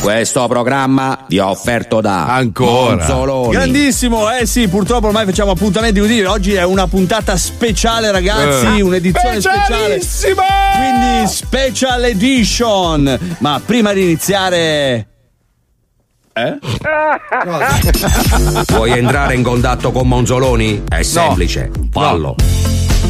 Questo programma vi è offerto da Ancora. Monzoloni. Grandissimo, eh sì, purtroppo ormai facciamo appuntamenti così. Oggi è una puntata speciale, ragazzi, Eh. un'edizione speciale. Quindi special edition. Ma prima di iniziare Eh? Vuoi entrare in contatto con Monzoloni? È semplice, fallo.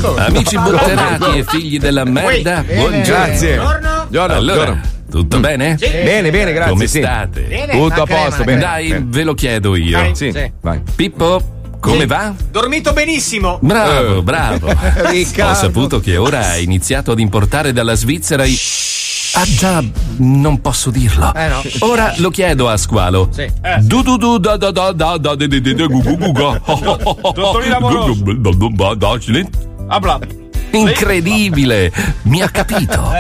Amici butterati e figli della merda, buongiorno. Grazie. Buongiorno. Allora, tutto bene? Bene, bene, grazie. Come sì. state? Tutto a posto, bene. Dai, bene. ve lo chiedo io. Sì, vai. Pippo, come va? Dormito benissimo. Bravo, Eh. bravo. Ho saputo che ora ha iniziato ad importare dalla Svizzera i. Ah già, non posso dirlo. Eh, no. Ora lo chiedo a squalo. Sì. Du du du da da da da da de de de de gu gu gu ga. Dottorina Amoroso. Abla. Incredibile! Mi ha capito.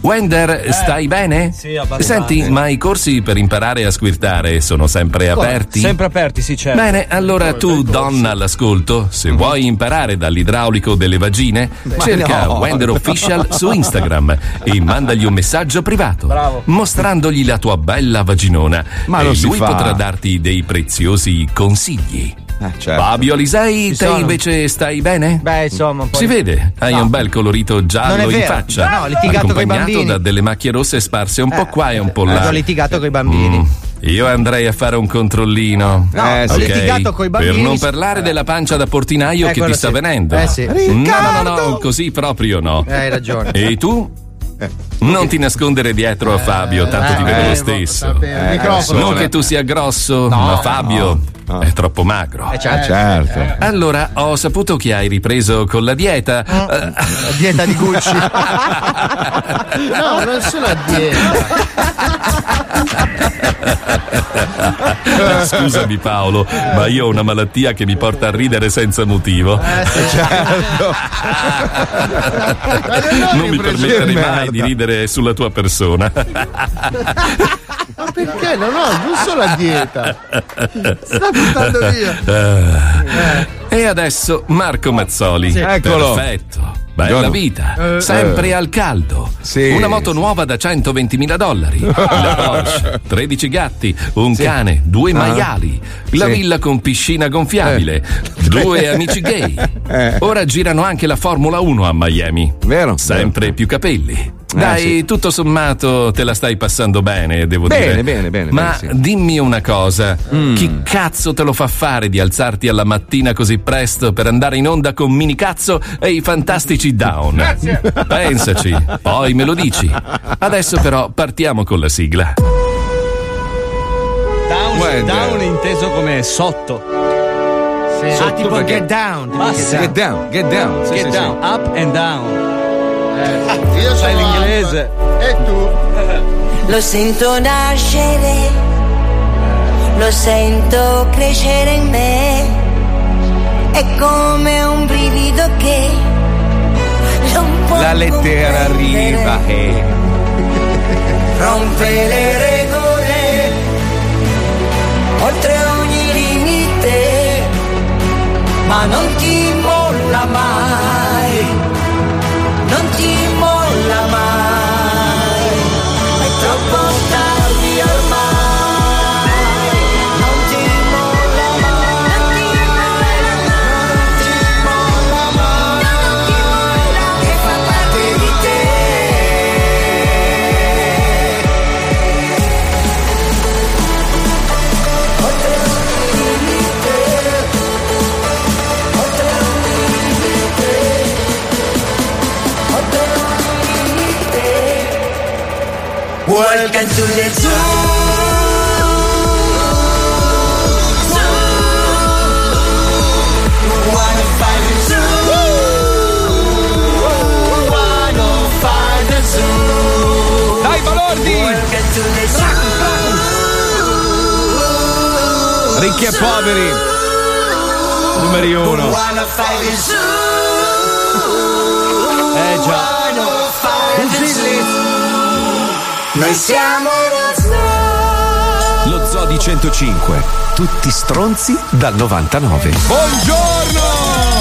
Wender, stai bene? Sì, abbastanza. Senti, ma i corsi per imparare a squirtare sono sempre aperti? Sempre aperti, sì, certo. Bene, allora tu, donna all'ascolto, se vuoi imparare dall'idraulico delle vagine, cerca no. Wender Official su Instagram e mandagli un messaggio privato, Bravo. mostrandogli la tua bella vaginona. Ma e lui fa. potrà darti dei preziosi consigli. Eh, certo. Fabio Alisei, te sono. invece stai bene? Beh, insomma, un po' Si di- vede, hai un bel colorito giallo in faccia. No, ho litigato coi accompagnato bambini. da delle macchie rosse sparse un po' qua e un po' là. Ho litigato con i bambini. Mm, Io andrei a fare un controllino. No, Eh, ho sì. litigato con i bambini. Per non parlare della pancia da portinaio Eh, che ti sta sì. venendo. Eh, sì. No, no, no, no, così proprio no. Eh, hai ragione. E tu? Non ti nascondere dietro a Fabio, tanto ti vedo lo stesso. Eh. Non che tu sia grosso, ma Fabio no. è troppo magro. Eh, certo. Certo. Allora, ho saputo che hai ripreso con la dieta. Eh, La dieta di Gucci. No, non sono a dieta. Scusami Paolo, ma io ho una malattia che mi porta a ridere senza motivo. certo. Non mi permetterei mai merda. di ridere sulla tua persona. Ma perché? No, no, non sono a dieta. Sta buttando via. E adesso Marco Mazzoli. Eccolo. Perfetto. Bella Buongiorno. vita, sempre al caldo. Sì. Una moto nuova da 120.000 dollari. La Porsche, 13 gatti, un cane, due maiali. La Sì. villa con piscina gonfiabile, due amici gay. Eh. Ora girano anche la Formula 1 a Miami. Vero? Sempre più capelli. Dai, sì. tutto sommato te la stai passando bene, devo Bene, dire. bene, bene, Ma bene, sì. Mm. dimmi una cosa: chi cazzo te lo fa fare di alzarti alla mattina così presto per andare in onda con Mini Cazzo e i fantastici Down? Pensaci, poi me lo dici. Adesso però partiamo con la sigla. down, Wender. down inteso come sotto. Ah, tipo perché- get down. tipo Basta. Get down, get down. Sì, Get sì, down, up and down. Io Sai sono l'inglese? E tu? Lo sento nascere, lo sento crescere in me. È come un brivido che non può. La lettera arriva e Rompe le regole, oltre ogni limite, ma non ti molla mai, find the zoo. Dai balordi! Ricchi e poveri. Numeri uno. Eh già. Noi siamo Lo Zoo di 105. Tutti stronzi dal 99. Buongiorno!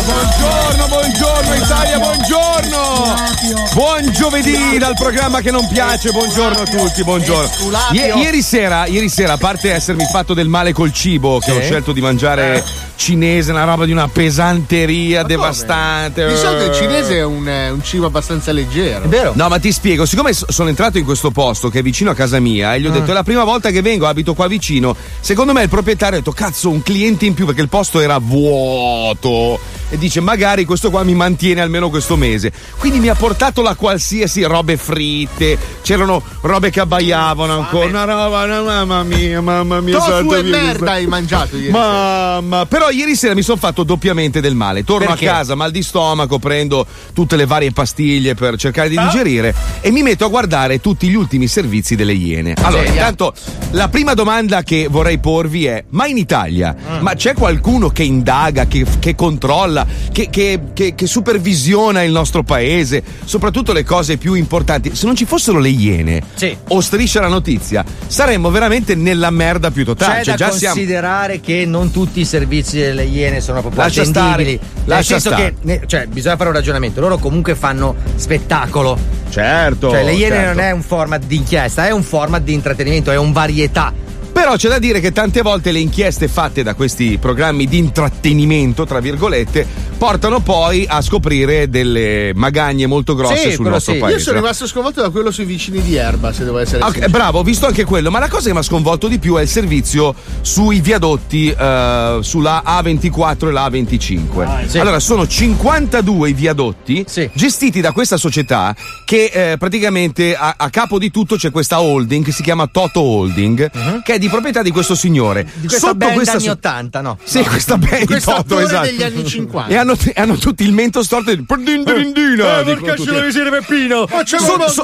Buongiorno, buongiorno Italia, buongiorno! Buon giovedì dal programma che non piace, buongiorno a tutti, buongiorno. I- ieri, sera, ieri sera, a parte essermi fatto del male col cibo, che Sì. ho scelto di mangiare cinese, una roba di una pesanteria devastante. Di solito il cinese è un, eh, un cibo abbastanza leggero. È vero? No, ma ti spiego, siccome so- sono entrato in questo posto che è vicino a casa mia e gli ho detto è la prima volta che vengo, abito qua vicino, secondo me il proprietario ha detto cazzo un cliente in più perché il posto era vuoto e dice magari questo qua mi mantiene almeno questo mese. Quindi mi ha portato la qualsiasi robe fritte, c'erano robe che abbaiavano ancora, una roba, una- mamma mia, mamma mia. Tofu e merda hai mangiato ieri sera. Mamma, però ieri sera mi sono fatto doppiamente del male. Torno Perché? a casa, mal di stomaco, prendo tutte le varie pastiglie per cercare di digerire e mi metto a guardare tutti gli ultimi servizi delle Iene. Allora, intanto la prima domanda che vorrei porvi è: ma in Italia, ma c'è qualcuno che indaga, che, che controlla, che, che- che- che supervisiona il nostro paese, soprattutto le cose più importanti? Se non ci fossero le Iene Sì. o striscia la notizia, saremmo veramente nella merda più totale. C'è Cioè, da già siamo. considerare che non tutti i servizi delle Iene sono proprio Lascia attendibili. stare, Nel lascia senso stare. che cioè, bisogna fare un ragionamento. Loro comunque fanno spettacolo. Certo. Cioè, le Iene certo. non è un format di inchiesta, è un format di intrattenimento, è un varietà. Però c'è da dire che tante volte le inchieste fatte da questi programmi di intrattenimento, tra virgolette, portano poi a scoprire delle magagne molto grosse Sì, sul nostro sì. paese. Io sono rimasto sconvolto da quello sui vicini di Erba, se devo essere Ok, sincero. bravo, ho visto anche quello, ma la cosa che mi ha sconvolto di più è il servizio sui viadotti eh, sulla A24 e la A25. sì. Allora, sono 52 i viadotti Sì. gestiti da questa società che eh, praticamente a, a capo di tutto c'è questa holding che si chiama Toto Holding, che è di proprietà di questo signore. Uh-huh. Di questa band questa anni so- 80, no? Sì, questa band di Toto, esatto. degli anni 50. E hanno, e hanno tutti il mento storto di tutti. visire Peppino? Facciamo Sotto, so-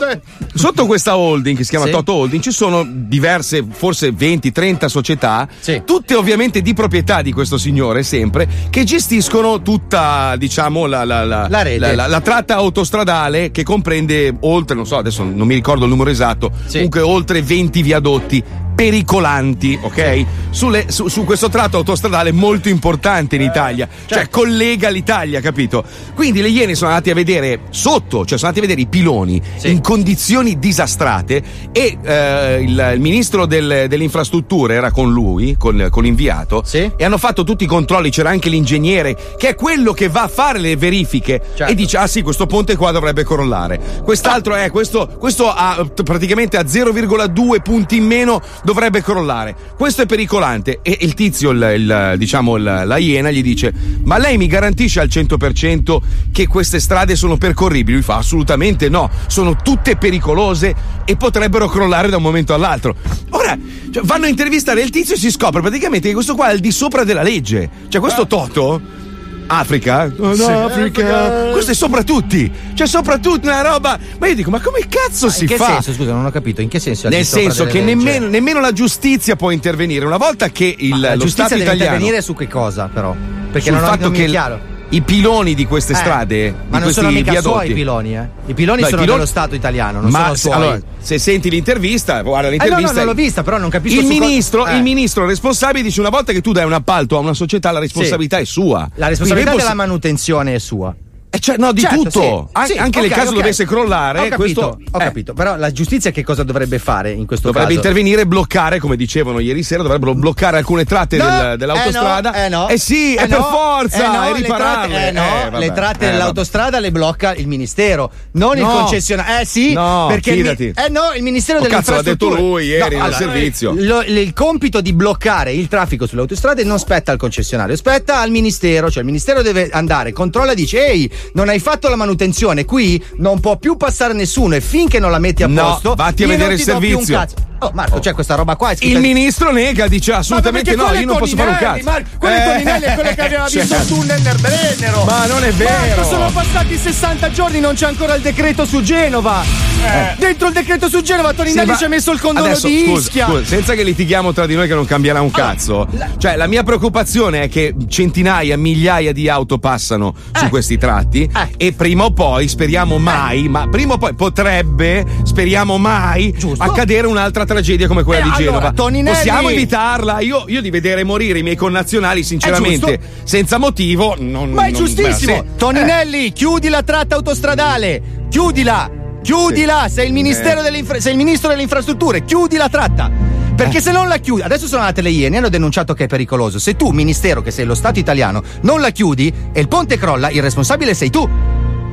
sotto questa holding che si chiama Sì. Toto Holding ci sono diverse, forse 20-30 società, Sì. tutte ovviamente di proprietà di questo signore sempre, che gestiscono tutta, diciamo, la, la- la- La rete. la- la tratta autostradale che comprende oltre, non so, adesso non mi ricordo il numero esatto, Sì. comunque oltre 20 viadotti pericolanti, ok? Sulle- su, su questo tratto autostradale molto importante in Italia, cioè collega l'Italia, capito? Quindi le Iene sono andati a vedere sotto, cioè sono andati a vedere i piloni Sì. in condizioni disastrate e eh, il, il ministro del- delle infrastrutture era con lui, con, con l'inviato, Sì. e hanno fatto tutti i controlli, c'era anche l'ingegnere che è quello che va a fare le verifiche Certo. e dice ah sì questo ponte qua dovrebbe crollare, quest'altro è questo, questo ha praticamente a 0,2 punti in meno dovrebbe crollare, questo è pericolante e il tizio, il, il- diciamo il- la iena gli dice ma lei mi garantisce al 100% che queste strade sono percorribili? Lui fa assolutamente no, sono tutte pericolose e potrebbero crollare da un momento all'altro. Ora cioè, vanno a intervistare il tizio e si scopre praticamente che questo qua è al di sopra della legge. Cioè questo Toto Africa? Oh, no, Africa. Questo è sopra tutti. Cioè, sopra tutti una roba. Ma io dico, ma come cazzo si In che fa? senso? Scusa, non ho capito. In che senso? Nel senso che nemmeno, nemmeno la giustizia può intervenire. Una volta che il, Ma la lo giustizia Stato deve italiano. intervenire su che cosa, però? Perché sul non, fatto non mi che è chiaro. I piloni di queste Eh, strade, ma non sono mica viadotti, suoi i piloni, eh. I piloni No, i sono piloni- dello Stato italiano, non ma sono se- suoi. allora, se senti l'intervista, guarda eh no, l'intervista. no, non l'ho vista, però non capisco il su co- ministro, eh. il ministro responsabile dice una volta che tu dai un appalto a una società, la responsabilità è sua. La responsabilità della poi- manutenzione è sua. Eh, cioè, no, di Certo, tutto. sì. An- Sì, anche ok, nel caso ok. dovesse crollare, Ho capito, questo ho eh, capito. Però la giustizia che cosa dovrebbe fare in questo dovrebbe caso? intervenire e bloccare, come dicevano ieri sera, dovrebbero bloccare alcune tratte No, del- dell'autostrada. Eh no, Eh sì, eh è per forza, eh no, è le ripararle. tratte- Eh no, Eh, le tratte eh, dell'autostrada le blocca il ministero, non il concessionario. Eh sì, perché il, mi- fidati. eh no, il ministero Oh, delle cazzo, l'ha detto lui ieri nel allora, servizio. lo- il compito di bloccare il traffico sulle autostrade non spetta al concessionario, spetta al ministero, cioè il ministero deve andare, controlla e dice "Ehi, non hai fatto la manutenzione, qui non può più passare nessuno e finché non la metti a No, posto vatti a vedere il servizio. Cazzo." Oh, Marco, c'è questa roba qua. Il ministro nega, dice assolutamente no, io non posso fare un cazzo. Marco, quello è Toninelli è quello che aveva visto il tunnel nel Brennero. Ma non è Marco, vero. sono passati 60 giorni, non c'è ancora il decreto su Genova. Dentro il decreto su Genova, Toninelli Eh. Sì, ci ha messo il condono adesso, di scusa, Ischia. scusa, senza che litighiamo tra di noi che non cambierà un cazzo. Cioè, la mia preoccupazione è che centinaia, migliaia di auto passano Eh. su questi tratti e prima o poi, speriamo mai, ma prima o poi potrebbe, speriamo mai, accadere un'altra tragedia come quella Eh, di allora, Genova. Toninelli- Possiamo evitarla? Io, io di vedere morire i miei connazionali, sinceramente, senza motivo, non Ma è non- giustissimo. beh, sì. Toninelli, chiudi la tratta autostradale. Chiudila. Chiudila. Sei il, ministero Eh. delle infra- sei il ministro delle infrastrutture. Chiudi la tratta. Perché se non la chiudi, adesso sono andate le Iene e hanno denunciato che è pericoloso. Se tu, ministero, che sei lo Stato italiano, non la chiudi e il ponte crolla, il responsabile sei tu.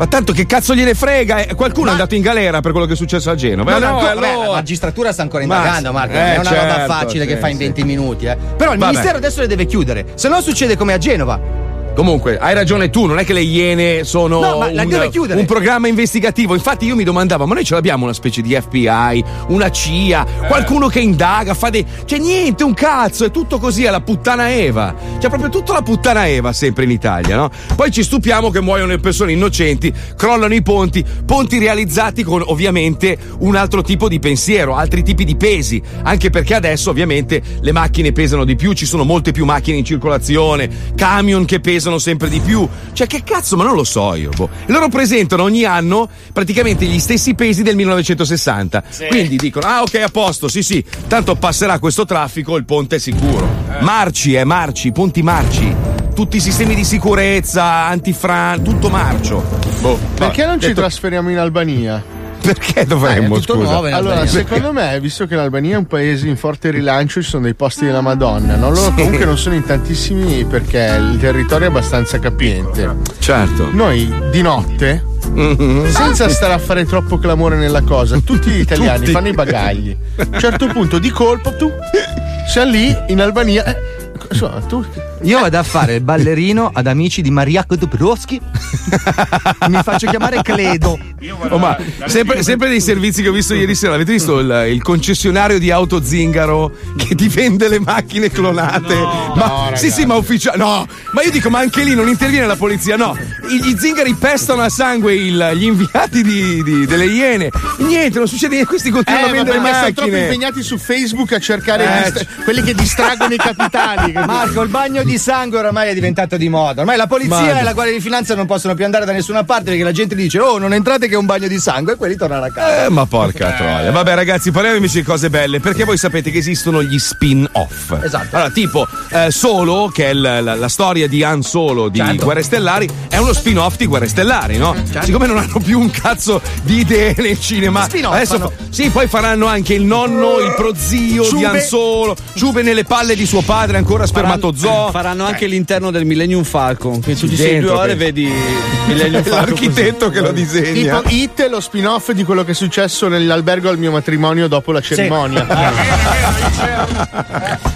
Ma tanto che cazzo gliene frega? Eh, Qualcuno Ma- è andato in galera per quello che è successo a Genova. Non Eh, no, ancora- e allora- vabbè, la magistratura sta ancora indagando, Marco. eh, non è una roba certo, facile che sì, fa in sì. 20 minuti, eh. Però il Vabbè. ministero adesso le deve chiudere. Se no succede come a Genova. Comunque, hai ragione tu, non è che le Iene sono No, un, un programma investigativo. Infatti io mi domandavo, ma noi ce l'abbiamo una specie di FBI, una CIA, qualcuno che indaga, fa dei... C'è niente, un cazzo, è tutto così, è la puttana Eva. C'è proprio tutta la puttana Eva sempre in Italia, no? Poi ci stupiamo che muoiono le persone innocenti, crollano i ponti, ponti realizzati con ovviamente un altro tipo di pensiero, altri tipi di pesi, anche perché adesso ovviamente le macchine pesano di più, ci sono molte più macchine in circolazione, camion che pesano sempre di più. Cioè, che cazzo, ma non lo so io. boh. E loro presentano ogni anno praticamente gli stessi pesi del 1960. Quindi dicono: ah, ok, a posto, sì, sì, tanto passerà questo traffico, il ponte è sicuro. Marci, eh, marci, ponti marci. Tutti i sistemi di sicurezza, antifran, tutto marcio. Boh, Perché non ci detto- trasferiamo in Albania? Perché dovremmo, tutto scusa? nuovo Allora, secondo me, visto che l'Albania è un paese in forte rilancio, ci sono dei posti della Madonna. No? Loro comunque non sono in tantissimi perché il territorio è abbastanza capiente. Certo. Noi di notte, senza stare a fare troppo clamore nella cosa, tutti gli italiani Tutti. fanno i bagagli. A un certo punto, di colpo, tu sei lì in Albania. eh, insomma, tu Io vado a fare il ballerino ad amici di Mariacco Dubrovski. Mi faccio chiamare Cledo. Oh, ma sempre, sempre dei servizi che ho visto ieri sera. Avete visto il, il concessionario di auto zingaro che ti vende le macchine clonate? ma sì, sì, ma ufficiale. No, ma io dico, ma anche lì non interviene la polizia. No, I- gli zingari pestano a sangue il- gli inviati di- di- delle iene. Niente, non succede niente. Questi continuano a Eh, ma vendere perché sono troppo macchine. impegnati su Facebook a cercare Eh, distra- quelli che distraggono i capitali. Marco, il bagno di sangue oramai è diventato di moda. Ormai la polizia Ma- e la Guardia di Finanza non possono più andare da nessuna parte perché la gente dice: Oh, non entrate che è un bagno di sangue e quelli tornano a casa. Eh, ma porca troia. Vabbè, ragazzi, parliamo invece di cose belle. Perché voi sapete che esistono gli spin-off. Esatto. Allora, tipo, eh, Solo, che è la, la- la storia di Han Solo di Certo. Guerre Stellari, è uno spin-off di Guerre Stellari, no? Siccome non hanno più un cazzo di idee nel cinema, Spin-off adesso fanno. fa- sì, poi faranno anche il nonno, il prozio di Ciube. Han Solo, Ciube nelle palle di suo padre, ancora spermatozoo. Faranno anche l'interno del Millennium Falcon. Che tutti sei Dentro, due ore per- vedi Millennium Falcon. L'architetto che lo disegna. Tipo It, lo spin-off di quello che è successo nell'albergo al mio matrimonio dopo la cerimonia.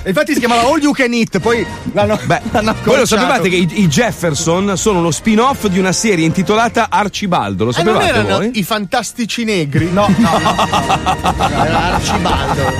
E infatti si chiamava All You Can Eat, poi l'hanno, Beh, l'hanno voi lo sapevate che i, i Jefferson sono lo spin-off di una serie intitolata Arcibaldo? Lo E non sapevate erano voi? i fantastici negri? No, no, no. Era Arcibaldo.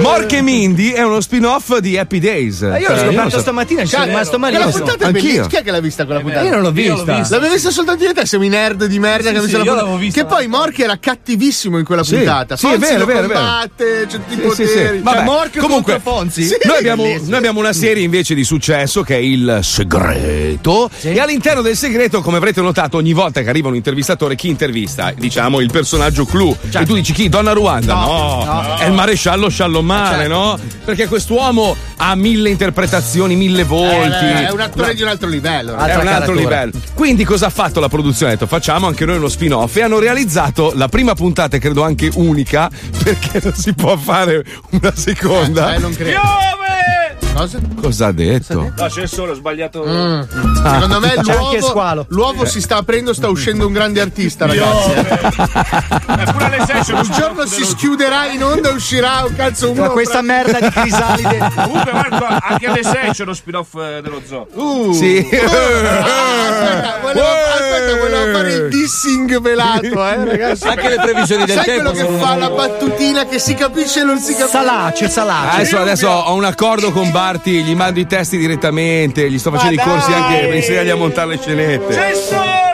Mork e Mindy è uno spin-off di Happy Days. Eh, Io l'ho Cioè, scoperto so- stamattina, ci sono Cioè, rimasto quella malissimo. puntata è bellissima. Chi è che l'ha vista quella puntata? Io non l'ho vista. L'avevo vista soltanto io e te, siamo i nerd di merda che hanno sì, visto la io puntata. l'avevo vista, Che poi Mork era cattivissimo in quella Sì, puntata. sì, è Fonzi è vero, è vero. combatte, c'è tutti i Sì, sì, sì. poteri. Vabbè, Cioè, Mork comunque, Fonzi. Sì, noi, abbiamo, noi abbiamo una serie invece di successo che è il segreto. E all'interno del segreto, come avrete notato, ogni volta che arriva un intervistatore, chi intervista? Diciamo il personaggio clou. E tu dici chi? Donna Ruanda? No, è il maresciallo Sciallomare, no? Perché quest'uomo ha mille interpretazioni, mille volti. Eh, è un attore di un altro livello. È un altro livello. Quindi cosa ha fatto la produzione? Ha detto facciamo anche noi uno spin-off e hanno realizzato la prima puntata, credo anche unica, perché non si può fare una seconda. Eh, non credo. Piove! Cosa? Cosa ha detto? No, c'è solo, ho sbagliato. Mm. Secondo me l'uovo, squalo. l'uovo si sta aprendo, sta uscendo un grande artista, ragazzi. Eh, pure alle 6 c'è lo Un giorno si schiuderà in onda e uscirà un cazzo uno. Tra questa merda di crisalide. Comunque, Marco, anche alle 6 c'è lo spin-off eh, dello zoo. Uh. Sì. Aspetta, volevo, aspetta, volevo fare il dissing velato, eh, ragazzi. Anche le previsioni del Sai tempo quello che fa la battutina che si capisce e non si capisce? Salace, salace. Adesso, adesso ho un accordo con Barti, gli mando i testi direttamente, gli sto facendo i corsi anche per insegnargli a montare le scenette. C'è il sole!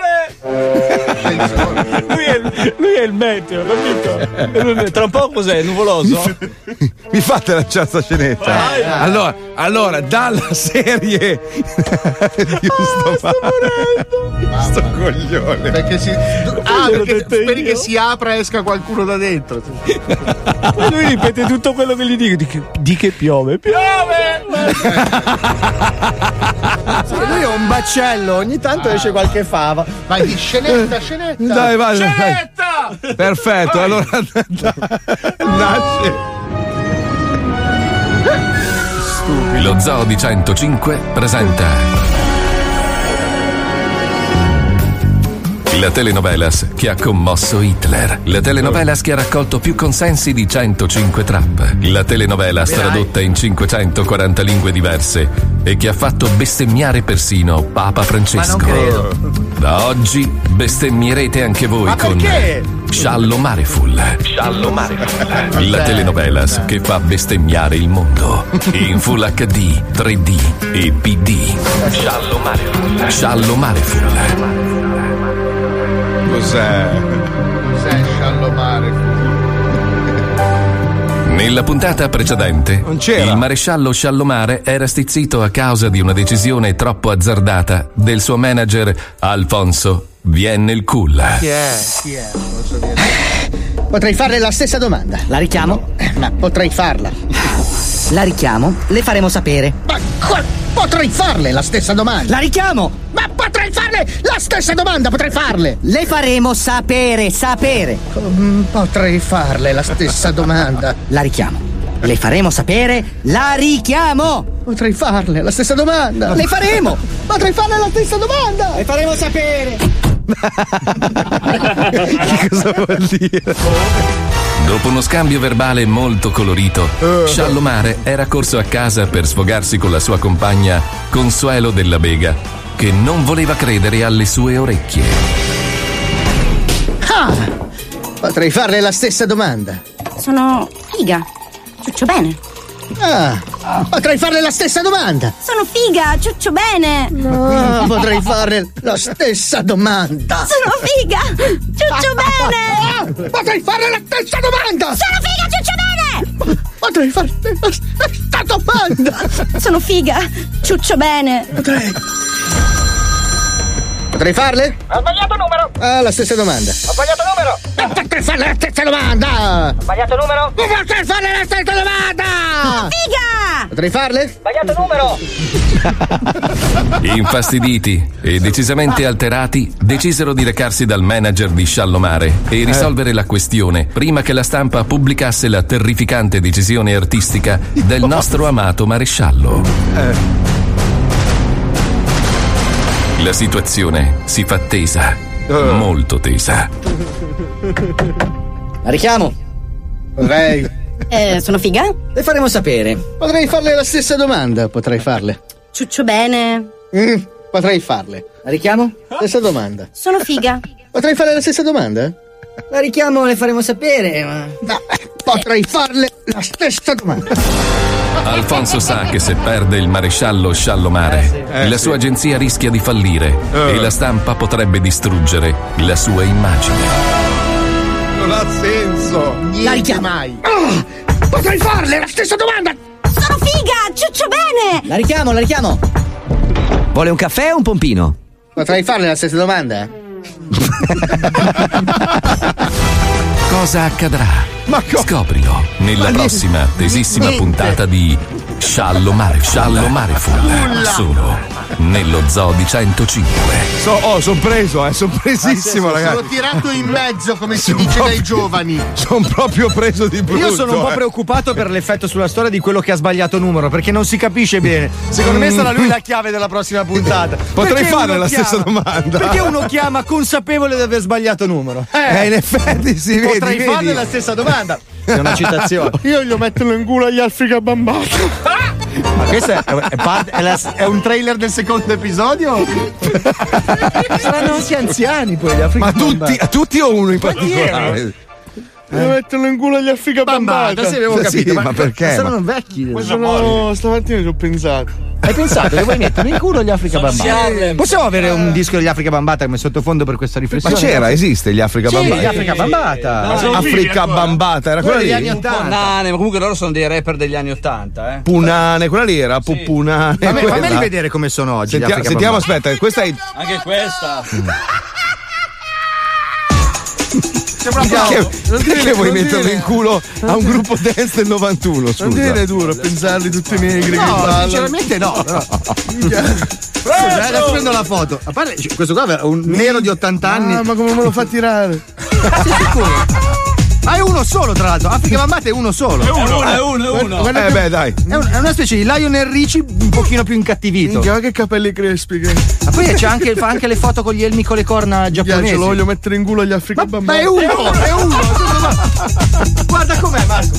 Lui è, lui è il meteo, capito? Tra un po' cos'è? Nuvoloso? Mi fate lanciare sta scenetta? Allora, allora, dalla serie di sto, sto coglione. Perché si... Ah, perché speri che si apra e esca qualcuno da dentro. Lui ripete tutto quello che gli dico. Di che, di che piove? Piove! Lui è un baccello, ogni tanto esce qualche fava. Vai di scenetta, scenetta. Dai, vai, vai. Scenetta! Perfetto, allora nasce. Lo Zoo di 105 presenta La telenovelas che ha commosso Hitler. La telenovelas che ha raccolto più consensi di 105 trap. La telenovelas tradotta in 540 lingue diverse e che ha fatto bestemmiare persino Papa Francesco. Ma non credo. Da oggi bestemmierete anche voi Ma con perché? Sciallo Mareful. Sciallo Mareful. La telenovelas che fa bestemmiare il mondo. In Full HD, 3D e PD. Sciallo Mareful. Sciallo Mareful. Cos'è? Cos'è sciallomare? Nella puntata precedente, il maresciallo Sciallomare era stizzito a causa di una decisione troppo azzardata del suo manager Alfonso Vienne il Cool. Chi è? Chi è? Potrei farle la stessa domanda. La richiamo? Ma potrei farla. La richiamo? Le faremo sapere. Ma co- potrei farle la stessa domanda. La richiamo? Ma potrei farle la stessa domanda, potrei farle. Le faremo sapere, sapere. Mm, Potrei farle la stessa domanda. La richiamo. Le faremo sapere, la richiamo. Potrei farle la stessa domanda. Le faremo. Potrei farle la stessa domanda. Le faremo sapere. Cosa vuol dire? Dopo uno scambio verbale molto colorito, Sciallomare era corso a casa per sfogarsi con la sua compagna Consuelo della Vega, che non voleva credere alle sue orecchie. Ah, potrei farle la stessa domanda. Sono figa. Ciuccio bene. Ah, potrei farle la stessa domanda. Sono figa, ciuccio bene. Ah, potrei farle la stessa domanda. Sono figa, ciuccio bene. Potrei farle la stessa domanda. Sono figa, ciuccio bene. Potrei farle la stessa domanda. Sono figa, ciuccio bene. Potrei. Potrei farle? Ha sbagliato numero! Ah, la stessa domanda. Ha sbagliato numero! Potrei farle la stessa domanda. Ha sbagliato numero! Potrei farle la stessa domanda. Figa! Potrei farle? Sbagliato numero! Infastiditi e decisamente alterati, decisero di recarsi dal manager di Sciallomare e risolvere la questione prima che la stampa pubblicasse la terrificante decisione artistica del nostro amato maresciallo. La situazione si fa tesa, molto tesa. La richiamo. Potrei. Eh, sono figa? Le faremo sapere. Potrei farle la stessa domanda. Potrei farle. Ciuccio bene. Mm, potrei farle. La richiamo? Stessa domanda. Sono figa. Potrei fare la stessa domanda? La richiamo, le faremo sapere, ma. No, potrei farle la stessa domanda. Alfonso sa che se perde il maresciallo Sciallomare, Eh, la sì. sua agenzia rischia di fallire Eh. e la stampa potrebbe distruggere la sua immagine. Non ha senso. Niente richiamo. mai. Ah, potrei farle la stessa domanda. Sono figa, ciuccio bene. La richiamo, la richiamo. Vuole un caffè o un pompino? Potrei farle la stessa domanda? Cosa accadrà? Ma co- Scoprilo nella Ma prossima tesissima puntata di Sciallo Mare, Sciallo Mareful, solo nello Zoo di 105. So, oh, sono preso, eh, sono presissimo, ragazzi. Sono tirato in mezzo, come si Sono dice proprio- dai giovani. Sono proprio preso di brutto. Io sono un po' eh. preoccupato per l'effetto sulla storia di quello che ha sbagliato numero, perché non si capisce bene. Secondo me sarà lui la chiave della prossima puntata. Potrei Perché fare la stessa domanda. Perché uno chiama consapevole di aver sbagliato numero? Eh, in effetti si vede. Potrei vedi? farle la stessa domanda. È una citazione. Io gli metto in culo agli Africa Bambata. Ma questo è, è parte- è la- è un trailer del secondo episodio? Saranno anche anziani poi gli Africa Ma tutti, a tutti o uno in Ma particolare? Io metterlo in culo agli Africa Bambata, Bambata. sì, avevo capito. ma perché? Saranno vecchi. Ma sono stamattina ci ho pensato. Hai pensato che vuoi mettere in culo gli Africa Sono Bambata? Possiamo avere un disco degli Africa Bambata come sottofondo per questa Ma riflessione? c'era, esiste gli Africa Sì, Bambata? gli Africa Bambata. Ma sono Africa Bambata, era quella Quello degli lì? anni Ottanta. Punane, ma comunque loro sono dei rapper degli anni Ottanta, eh. Punane, quella lì era Pupunane. Fammi- quella. fammeli vedere come sono oggi. gli Sentiamo, Africa sentiamo, Bambata. aspetta, questa è. Anche questa. Perché, non dire- perché vuoi non metterlo in culo a un gruppo dance del 91? Non Scusa. dire duro, pensarli tutti negri che No, sinceramente no. no. Scusa, eh, adesso prendo la foto. A parte, cioè, questo qua è un nero di 80 anni. Ah, ma come me lo fa tirare? Sei sicuro? Ah, è uno solo, tra l'altro. Africa Bambata è uno solo. È uno, è uno, è uno. Guarda Eh beh, dai. È, un- è una specie di Lionel Richie un pochino più incattivito. Minchia, ma che capelli crespi che. Ma poi c'è anche, fa anche le foto con gli elmi con le corna giapponesi. ce lo voglio mettere in culo agli Africa Ma Bambata. è uno, è uno. Guarda com'è, Marco.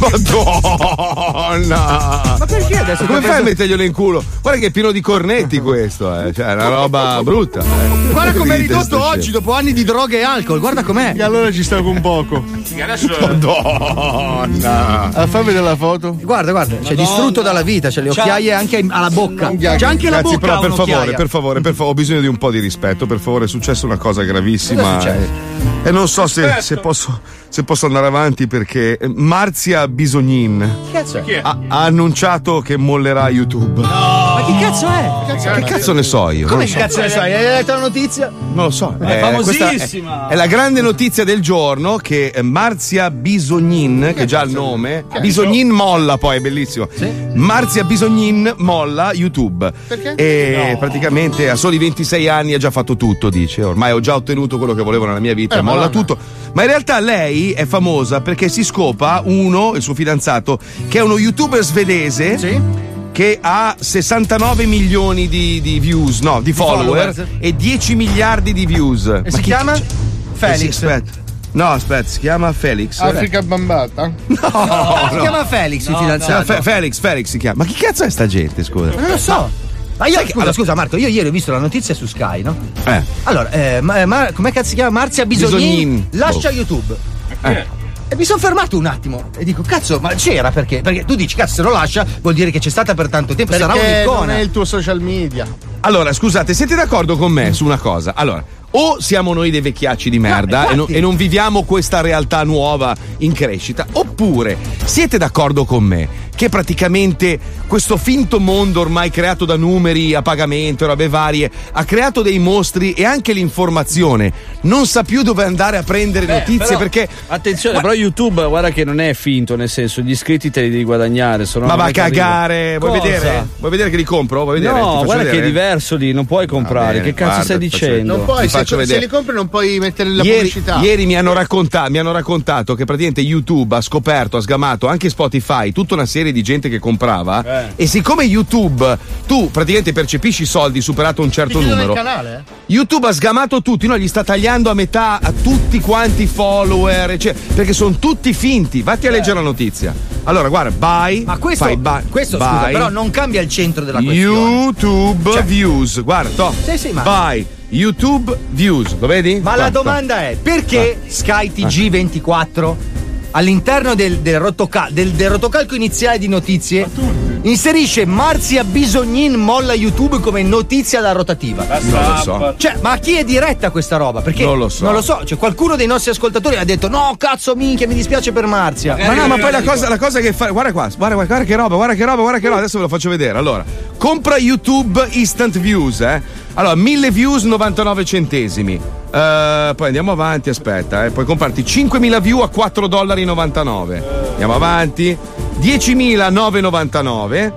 Madonna! Ma perché adesso? Come fai a preso- metterglielo in culo? Guarda che è pieno di cornetti questo, eh. Cioè, è una roba brutta. eh. Guarda com'è ridotto oggi dopo anni di droghe e alcol. Guarda com'è. E allora ci sta con poco. Adesso Madonna! Ah, fai vedere la foto. Guarda, guarda, c'è distrutto dalla vita, c'è le C'ha- occhiaie anche alla bocca. C'è anche la Ragazzi, bocca. però per favore, per favore, per favore, ho bisogno di un po' di rispetto. Per favore, è successa una cosa gravissima. Cosa è successo? E, non so se, se posso, se posso andare avanti perché eh, Marzia Bisognin ha, ha annunciato che mollerà YouTube. Ma che cazzo è? Che cazzo ne so io? Come che so. cazzo ne sai? Hai letto la notizia? Non lo so. È Eh, questa famosissima. È, è la grande notizia del giorno che eh, Marzia Bisognin, che già ha il nome, Bisognin molla poi, è bellissimo. Marzia Bisognin molla YouTube. Perché? E praticamente a soli 26 anni ha già fatto tutto, dice. Ormai ho già ottenuto quello che volevo nella mia vita, Eh, molla Madonna. tutto. Ma in realtà lei è famosa perché si scopa uno, il suo fidanzato, che è uno youtuber svedese. Sì. Che ha 69 milioni di, di views, no, di follower, followers. e 10 miliardi di views. E si chi- chiama? eh sì, Felix. aspetta. No, aspetta, si chiama Felix. Africa Bambata. Ah, si chiama Felix il Si fidanzato. Fe- Felix, Felix si chiama. Ma chi cazzo è sta gente, scusa? Non lo so. Ma io, scusa, allora- scusa Marco, io ieri ho visto la notizia su Sky, no? Eh. Allora, eh, ma, ma- com'è cazzo si chiama? Marzia Bisognin, Bisognin. lascia Oh. YouTube. Eh. E mi sono fermato un attimo e dico, cazzo, ma c'era perché? Perché tu dici, cazzo, se lo lascia vuol dire che c'è stata per tanto tempo, sarà Perché non un'icona. è il tuo social media. Allora, scusate, siete d'accordo con me su una cosa? Allora, o siamo noi dei vecchiacci di merda e, non, e non viviamo questa realtà nuova in crescita, oppure siete d'accordo con me che praticamente questo finto mondo ormai creato da numeri a pagamento e robe varie ha creato dei mostri e anche l'informazione non sa più dove andare a prendere Beh, notizie però, perché Attenzione, Ma- però YouTube guarda che non è finto, nel senso, gli iscritti te li devi guadagnare. se no Ma va a cagare, vuoi vedere? Vuoi vedere che li compro? Vuoi vedere? No, guarda che è vedere? diverso lì, non puoi comprare. bene, che cazzo guarda, stai dicendo? Non puoi, Se, faccio se vedere. li compri non puoi mettere la Ieri, pubblicità. ieri mi, hanno racconta- mi hanno raccontato che praticamente YouTube ha scoperto, ha sgamato anche Spotify, tutta una serie di gente che comprava. Eh. E siccome YouTube, tu praticamente percepisci soldi superato un certo Ti numero, canale? eh? YouTube ha sgamato tutti, no? gli sta tagliando a metà a tutti quanti i follower, eccetera, perché sono tutti finti. Vatti a leggere la notizia. Allora, guarda, buy. Ma questo, fai buy, questo scusa, buy, però non cambia il centro della questione. YouTube Cioè- views. Guarda, to. Sì, sì, ma- Buy. YouTube views. Lo vedi? Ma Qua, la domanda è perché Sky TG24 all'interno del, del, rotoca- del- del rotocalco iniziale di notizie inserisce Marzia Bisognin molla YouTube come notizia da rotativa? Non lo so. Cioè, ma a chi è diretta questa roba? Perché Non lo so. Non lo so, cioè qualcuno dei nostri ascoltatori ha detto "No, cazzo minchia, mi dispiace per Marzia". Ma no, ma poi la cosa, la cosa che fa. Guarda qua, guarda, guarda, guarda che roba, guarda che roba, guarda che roba. Adesso ve lo faccio vedere. Allora, compra YouTube Instant Views, eh. Allora, 1000 views 99 centesimi. Eh, poi andiamo avanti, aspetta, eh. Puoi comprarti 5000 view a 4,99 dollari. Andiamo avanti. 10.999.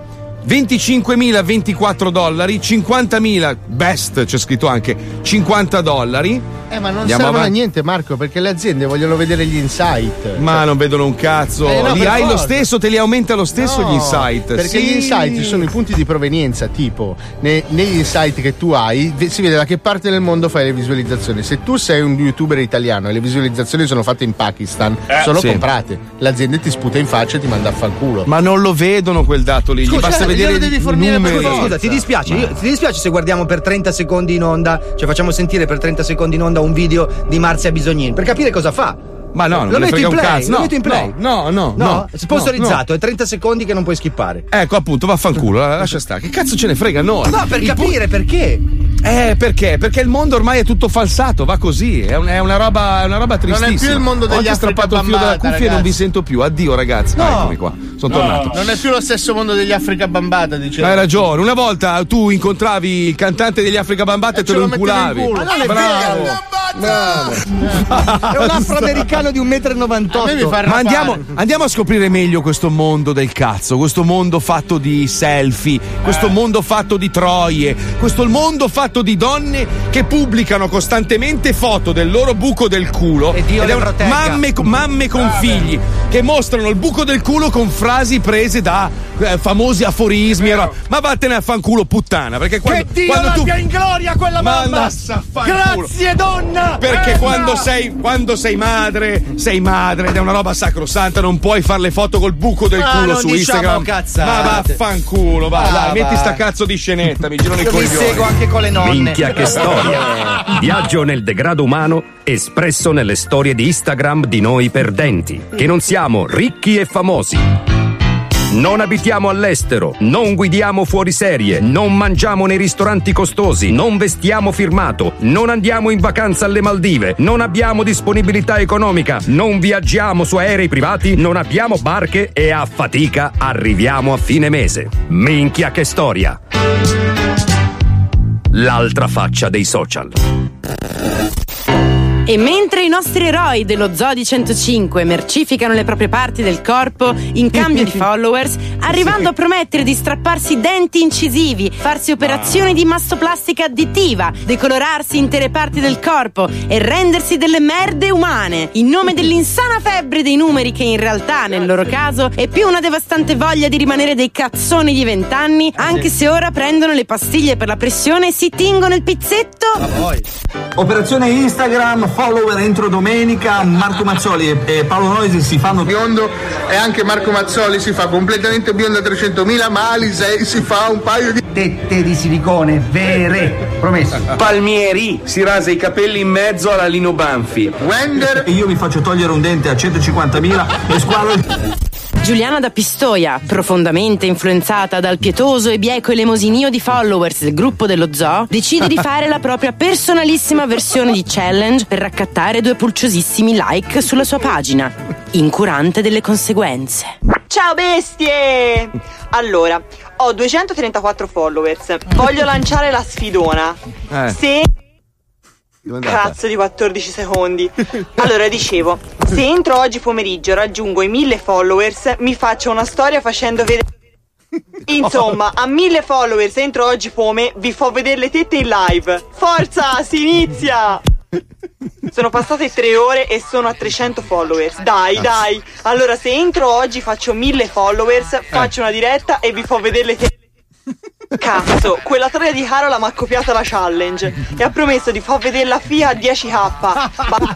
25.024 dollari, 50.000 best, c'è scritto anche 50 dollari. Eh, ma non Andiamo servono a avanti. niente, Marco, perché le aziende vogliono vedere gli insight. Ma non vedono un cazzo. Eh, no, li hai lo forza. stesso, te li aumenta lo stesso No, gli insight. Perché Sì. gli insight sono i punti di provenienza, tipo ne- negli insight che tu hai si vede da che parte del mondo fai le visualizzazioni. Se tu sei un youtuber italiano e le visualizzazioni sono fatte in Pakistan, Eh, sono sì. comprate. L'azienda ti sputa in faccia e ti manda a fanculo. Ma non lo vedono quel dato lì, gli Scusa, basta eh, vedere glielo devi fornire per numeri. forza. Scusa, ti dispiace? Io- ti dispiace se guardiamo per 30 secondi in onda, cioè facciamo sentire per 30 secondi in onda un video di Marzia Bisognin per capire cosa fa. Ma no, non lo metto in un play, cazzo. lo No, metto in play. no, no, no, no, sponsorizzato, è 30 secondi che non puoi skippare. Ecco appunto, vaffanculo, la- lascia stare. Che cazzo ce ne frega noi? No, per Il capire perché. Eh, perché? Perché il mondo ormai è tutto falsato, va così. È, un- è una, roba, è una roba Non è tristissima. più il mondo degli Ho anche strappato il filo della Africa cuffia e non vi sento più. Addio, ragazzi. No. Eccomi qua. Sono tornato. Non è più lo stesso mondo degli Africa Bambata, dicevo. Hai ragione, una volta tu incontravi il cantante degli Africa Bambata e te ce lo lo in inculavi. Ma non è Bravo. Bravo. È un afroamericano di 1,98 m. Ma andiamo, andiamo a scoprire meglio questo mondo del cazzo, questo mondo fatto di selfie, questo mondo fatto di troie, questo mondo fatto di donne che pubblicano costantemente foto del loro buco del culo. E Dio ed le è un- protegga. mamme, mamme con figli che mostrano il buco del culo con frasi prese da eh, famosi aforismi. e ro- Ma vattene a fanculo puttana, perché quando, che Dio quando tu in gloria quella Ma mamma! Grazie donna! Perché Eh, quando no! sei, quando sei madre, sei madre ed è una roba sacrosanta, non puoi fare le foto col buco del Ma culo non su diciamo Instagram. cazzate. Ma vaffanculo, va, Ah, dai, metti va. sta cazzo di scenetta, mi girano i Io vi coglioni. seguo anche con le nonne. Minchia che storia! Viaggio nel degrado umano espresso nelle storie di Instagram di noi perdenti, che non siamo ricchi e famosi. Non abitiamo all'estero, non guidiamo fuori serie, non mangiamo nei ristoranti costosi, non vestiamo firmato, non andiamo in vacanza alle Maldive, non abbiamo disponibilità economica, non viaggiamo su aerei privati, non abbiamo barche e a fatica arriviamo a fine mese. Minchia che storia! L'altra faccia dei social. E mentre i nostri eroi dello Zodi 105 mercificano le proprie parti del corpo in cambio di followers, arrivando a promettere di strapparsi denti incisivi, farsi operazioni di mastoplastica additiva, decolorarsi intere parti del corpo e rendersi delle merde umane, in nome dell'insana febbre dei numeri che in realtà nel loro caso è più una devastante voglia di rimanere dei cazzoni di vent'anni, anche se ora prendono le pastiglie per la pressione e si tingono il pizzetto. Operazione Instagram, follower entro domenica, Marco Mazzoli e, Paolo Noisi si fanno biondo e anche Marco Mazzoli si fa completamente biondo a 300.000, ma Alisei si fa un paio di tette di silicone vere, promesso. Palmieri si rasa i capelli in mezzo alla Lino Banfi. Wender E io mi faccio togliere un dente a 150.000 e squalo il... Giuliana da Pistoia, profondamente influenzata dal pietoso e bieco elemosinio di followers del gruppo dello zoo, decide di fare la propria personalissima versione di challenge per raccattare due pulciosissimi like sulla sua pagina, incurante delle conseguenze. Ciao bestie! Allora, ho 234 followers. Voglio lanciare la sfidona. Eh. Se? Cazzo di 14 secondi. Allora, dicevo, se entro oggi pomeriggio raggiungo i 1000 followers, mi faccio una storia facendo vedere. Insomma, a 1000 followers entro oggi pome, vi fo vedere le tette in live. Forza, si inizia! Sono passate tre ore e sono a 300 followers. Dai, dai. Allora, se entro oggi faccio 1000 followers, faccio una diretta e vi fo vedere le tette. Cazzo, quella troia di Carola mi ha copiato la challenge e ha promesso di far vedere la FIA a 10k. Ma-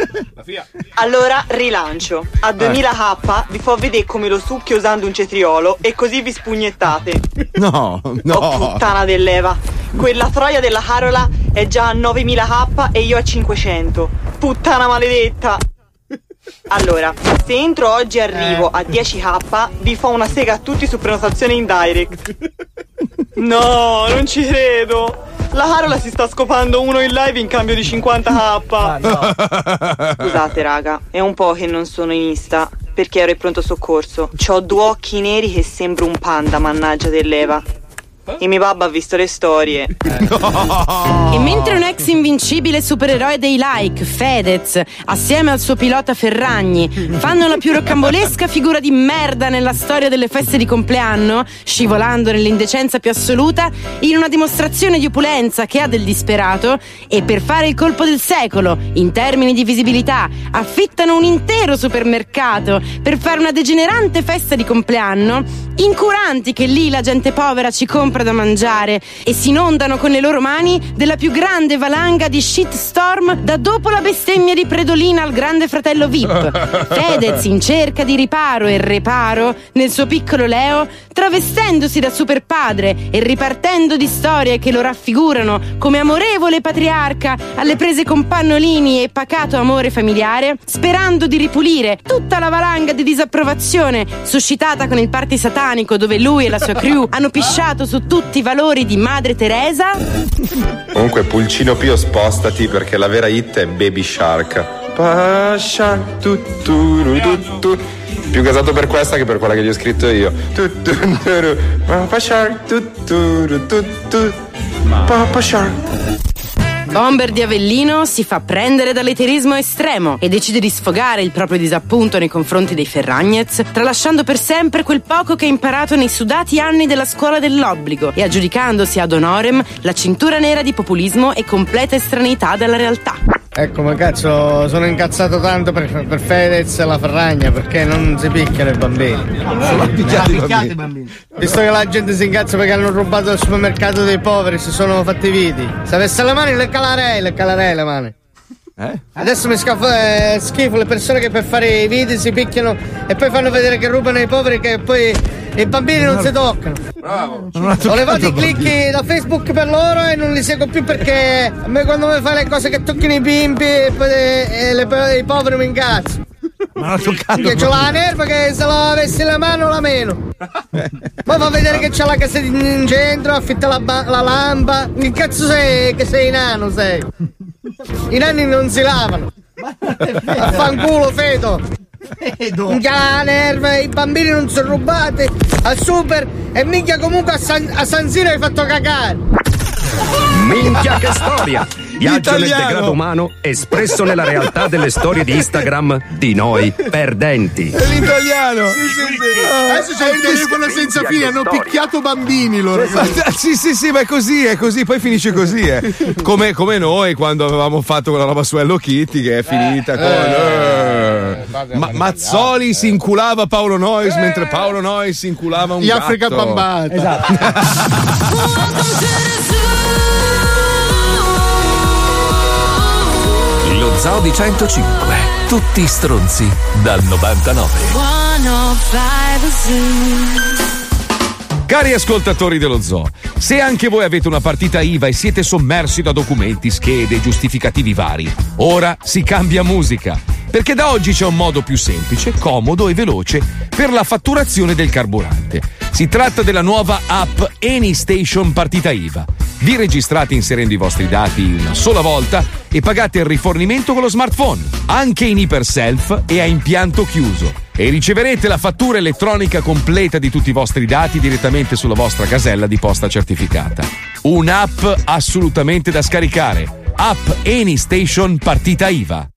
Allora rilancio. A 2000k vi fo vedere come lo succhio usando un cetriolo e così vi spugnettate. No, no. Puttana dell'Eva. Quella troia della Carola è già a 9000k e io a 500. Puttana maledetta. Allora, se entro oggi e arrivo a 10k, vi fa una sega a tutti su prenotazione in direct. No, non ci credo. La Carola si sta scopando uno in live in cambio di 50k. Scusate, raga, è un po' che non sono in Insta perché ero in pronto soccorso. C'ho due occhi neri che sembro un panda, mannaggia dell'Eva. E mio babbo ha visto le storie. E mentre un ex invincibile supereroe dei like, Fedez, assieme al suo pilota Ferragni, fanno la più roccambolesca figura di merda nella storia delle feste di compleanno, scivolando nell'indecenza più assoluta, in una dimostrazione di opulenza che ha del disperato, e per fare il colpo del secolo, in termini di visibilità, affittano un intero supermercato per fare una degenerante festa di compleanno, incuranti che lì la gente povera ci compra da mangiare e si inondano con le loro mani della più grande valanga di shitstorm da dopo la bestemmia di Predolina al grande fratello VIP. Fedez in cerca di riparo e reparo nel suo piccolo Leo, travestendosi da super padre e ripartendo di storie che lo raffigurano come amorevole patriarca alle prese con pannolini e pacato amore familiare, sperando di ripulire tutta la valanga di disapprovazione suscitata con il party satanico dove lui e la sua crew hanno pisciato su tutti i valori di Madre Teresa. Comunque, Pulcino Pio, spostati perché la vera hit è Baby Shark. Pasha, tu, tu, ru, tu, tu. Più casato per questa che per quella che gli ho scritto io. Tu, tu, tu, ru. Papa Shark, tu, tu, ru, tu, tu. Papa Shark. Bomber di Avellino si fa prendere dall'eterismo estremo e decide di sfogare il proprio disappunto nei confronti dei Ferragnez, tralasciando per sempre quel poco che ha imparato nei sudati anni della scuola dell'obbligo e aggiudicandosi ad honorem la cintura nera di populismo e completa estraneità dalla realtà. Ecco, ma cazzo, sono incazzato tanto per, per Fedez e la Ferragna perché non si picchiano i bambini. Sono picchiati i Picchiate i bambini. Visto che la gente si incazza perché hanno rubato il supermercato dei poveri, si sono fatti i viti. Se avesse le mani le calerei, le calerei le mani. Eh? Adesso mi scafo, eh, schifo le persone che per fare i video si picchiano e poi fanno vedere che rubano i poveri che poi i bambini non si toccano. Bravo. Ho levato i clicchi da Facebook per loro e non li seguo più perché a me quando mi fai le cose che toccano i bimbi e poi eh, le- i poveri mi incazzo. Ma l'ha toccato. Che c'ho la nerva che se la avessi la mano la meno. Poi fa vedere che c'ha la casa in in centro, affitta la, ba- la lampa. Che cazzo sei che sei nano sei? I nani non si lavano. Affanculo feto. Minchia la nerva, i bambini non sono rubati al super e minchia comunque a San, a San Siro hai fatto cagare. Minchia che storia! Viaggio nel Italiano. degrado umano espresso nella realtà delle storie di Instagram di noi perdenti. È l'italiano. Adesso c'è il telefono senza fine, hanno picchiato bambini loro. Ma- Sì, sì, sì, ma è così, è così, poi finisce così. eh. Come, come noi quando avevamo fatto quella roba su Hello Kitty che è finita con. eh. Ma- Mazzoli si inculava Paolo Noyes mentre Paolo Noyes si inculava un Gli gatto. Africa Bambata. Lo Zoo di 105. Tutti stronzi dal 99. Cari ascoltatori dello zoo, se anche voi avete una partita IVA e siete sommersi da documenti, schede giustificativi vari, ora si cambia musica. Perché da oggi c'è un modo più semplice, comodo e veloce per la fatturazione del carburante. Si tratta della nuova app AnyStation Partita IVA. Vi registrate inserendo i vostri dati una sola volta e pagate il rifornimento con lo smartphone, anche in iperself e a impianto chiuso. E riceverete la fattura elettronica completa di tutti i vostri dati direttamente sulla vostra casella di posta certificata. Un'app assolutamente da scaricare. App AnyStation Partita IVA.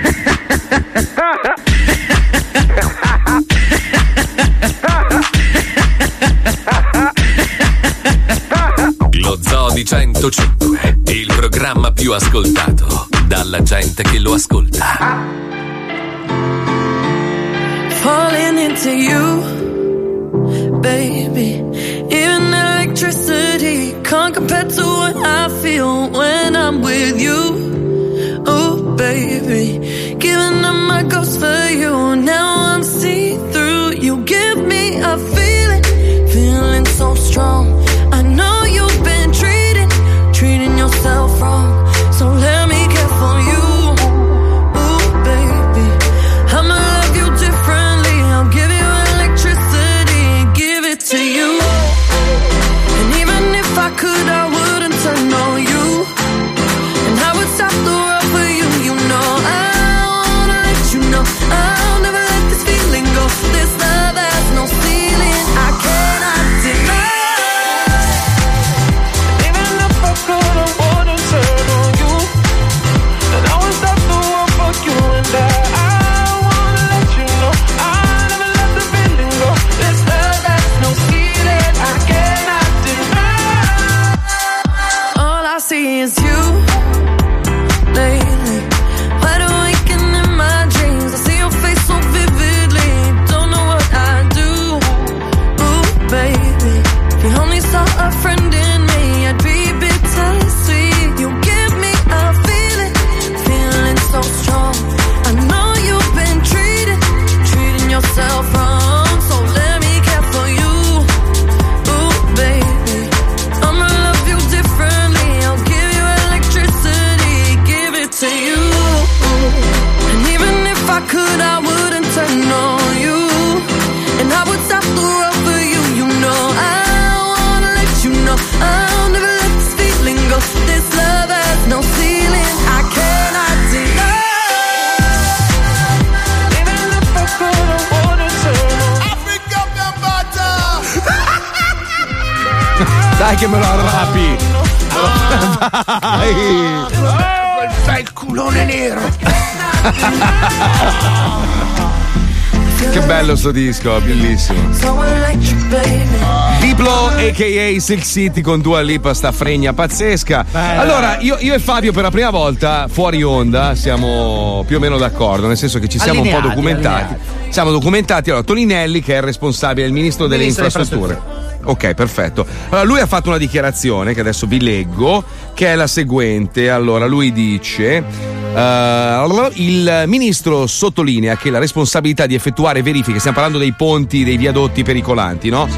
105. Il programma più ascoltato dalla gente che lo ascolta. falling into you, baby. Even electricity can't compare to what I feel when I'm with you. Oh, baby, giving up my ghost for you. Now I'm see through. You give me a feeling, feeling so strong. Dai che me lo arrabbi! Dai! Fai il culone nero. Che bello sto disco, bellissimo. Diplo a.k.a. Silk City con Dua Lipa sta fregna pazzesca. Allora, io, io e Fabio per la prima volta fuori onda siamo più o meno d'accordo, nel senso che ci siamo un po' Allineati, documentati. Siamo documentati. Allora, Toninelli, che è il responsabile, il ministro delle Ministro delle infrastrutture. Ok, perfetto. Allora, lui ha fatto una dichiarazione che adesso vi leggo, che è la seguente. Allora, lui dice: eh, Il ministro sottolinea che la responsabilità di effettuare verifiche, stiamo parlando dei ponti, dei viadotti pericolanti, no?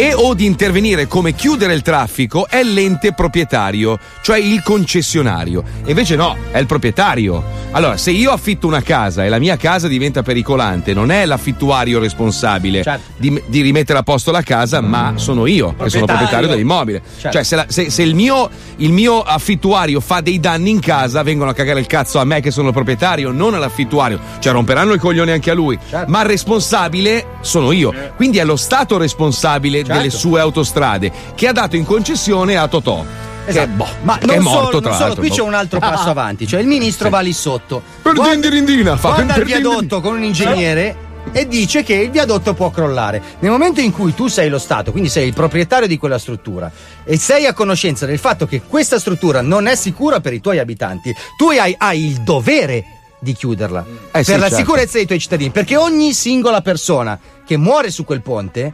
E o di intervenire come chiudere il traffico è l'ente proprietario, cioè il concessionario. Invece no, è il proprietario. Allora, se io affitto una casa e la mia casa diventa pericolante, non è l'affittuario responsabile di, di rimettere a posto la casa, ma sono io che sono Proprietario. dell'immobile. Certo. Cioè, se, la- se- se il, mio, il mio affittuario fa dei danni in casa, vengono a cagare il cazzo a me che sono il proprietario, non all'affittuario. Cioè, romperanno i coglioni anche a lui. Ma il responsabile sono io. Quindi è lo Stato responsabile delle sue autostrade che ha dato in concessione a Totò. Che, boh, Ma che non è morto, solo, tra non solo, qui c'è un altro passo Ah. avanti, cioè il ministro va lì sotto. Per guarda- dindirindina, fa guarda il viadotto con un ingegnere e dice che il viadotto può crollare. Nel momento in cui tu sei lo Stato, quindi sei il proprietario di quella struttura e sei a conoscenza del fatto che questa struttura non è sicura per i tuoi abitanti, tu hai, hai il dovere di chiuderla Eh per sì, la certo. sicurezza dei tuoi cittadini, perché ogni singola persona che muore su quel ponte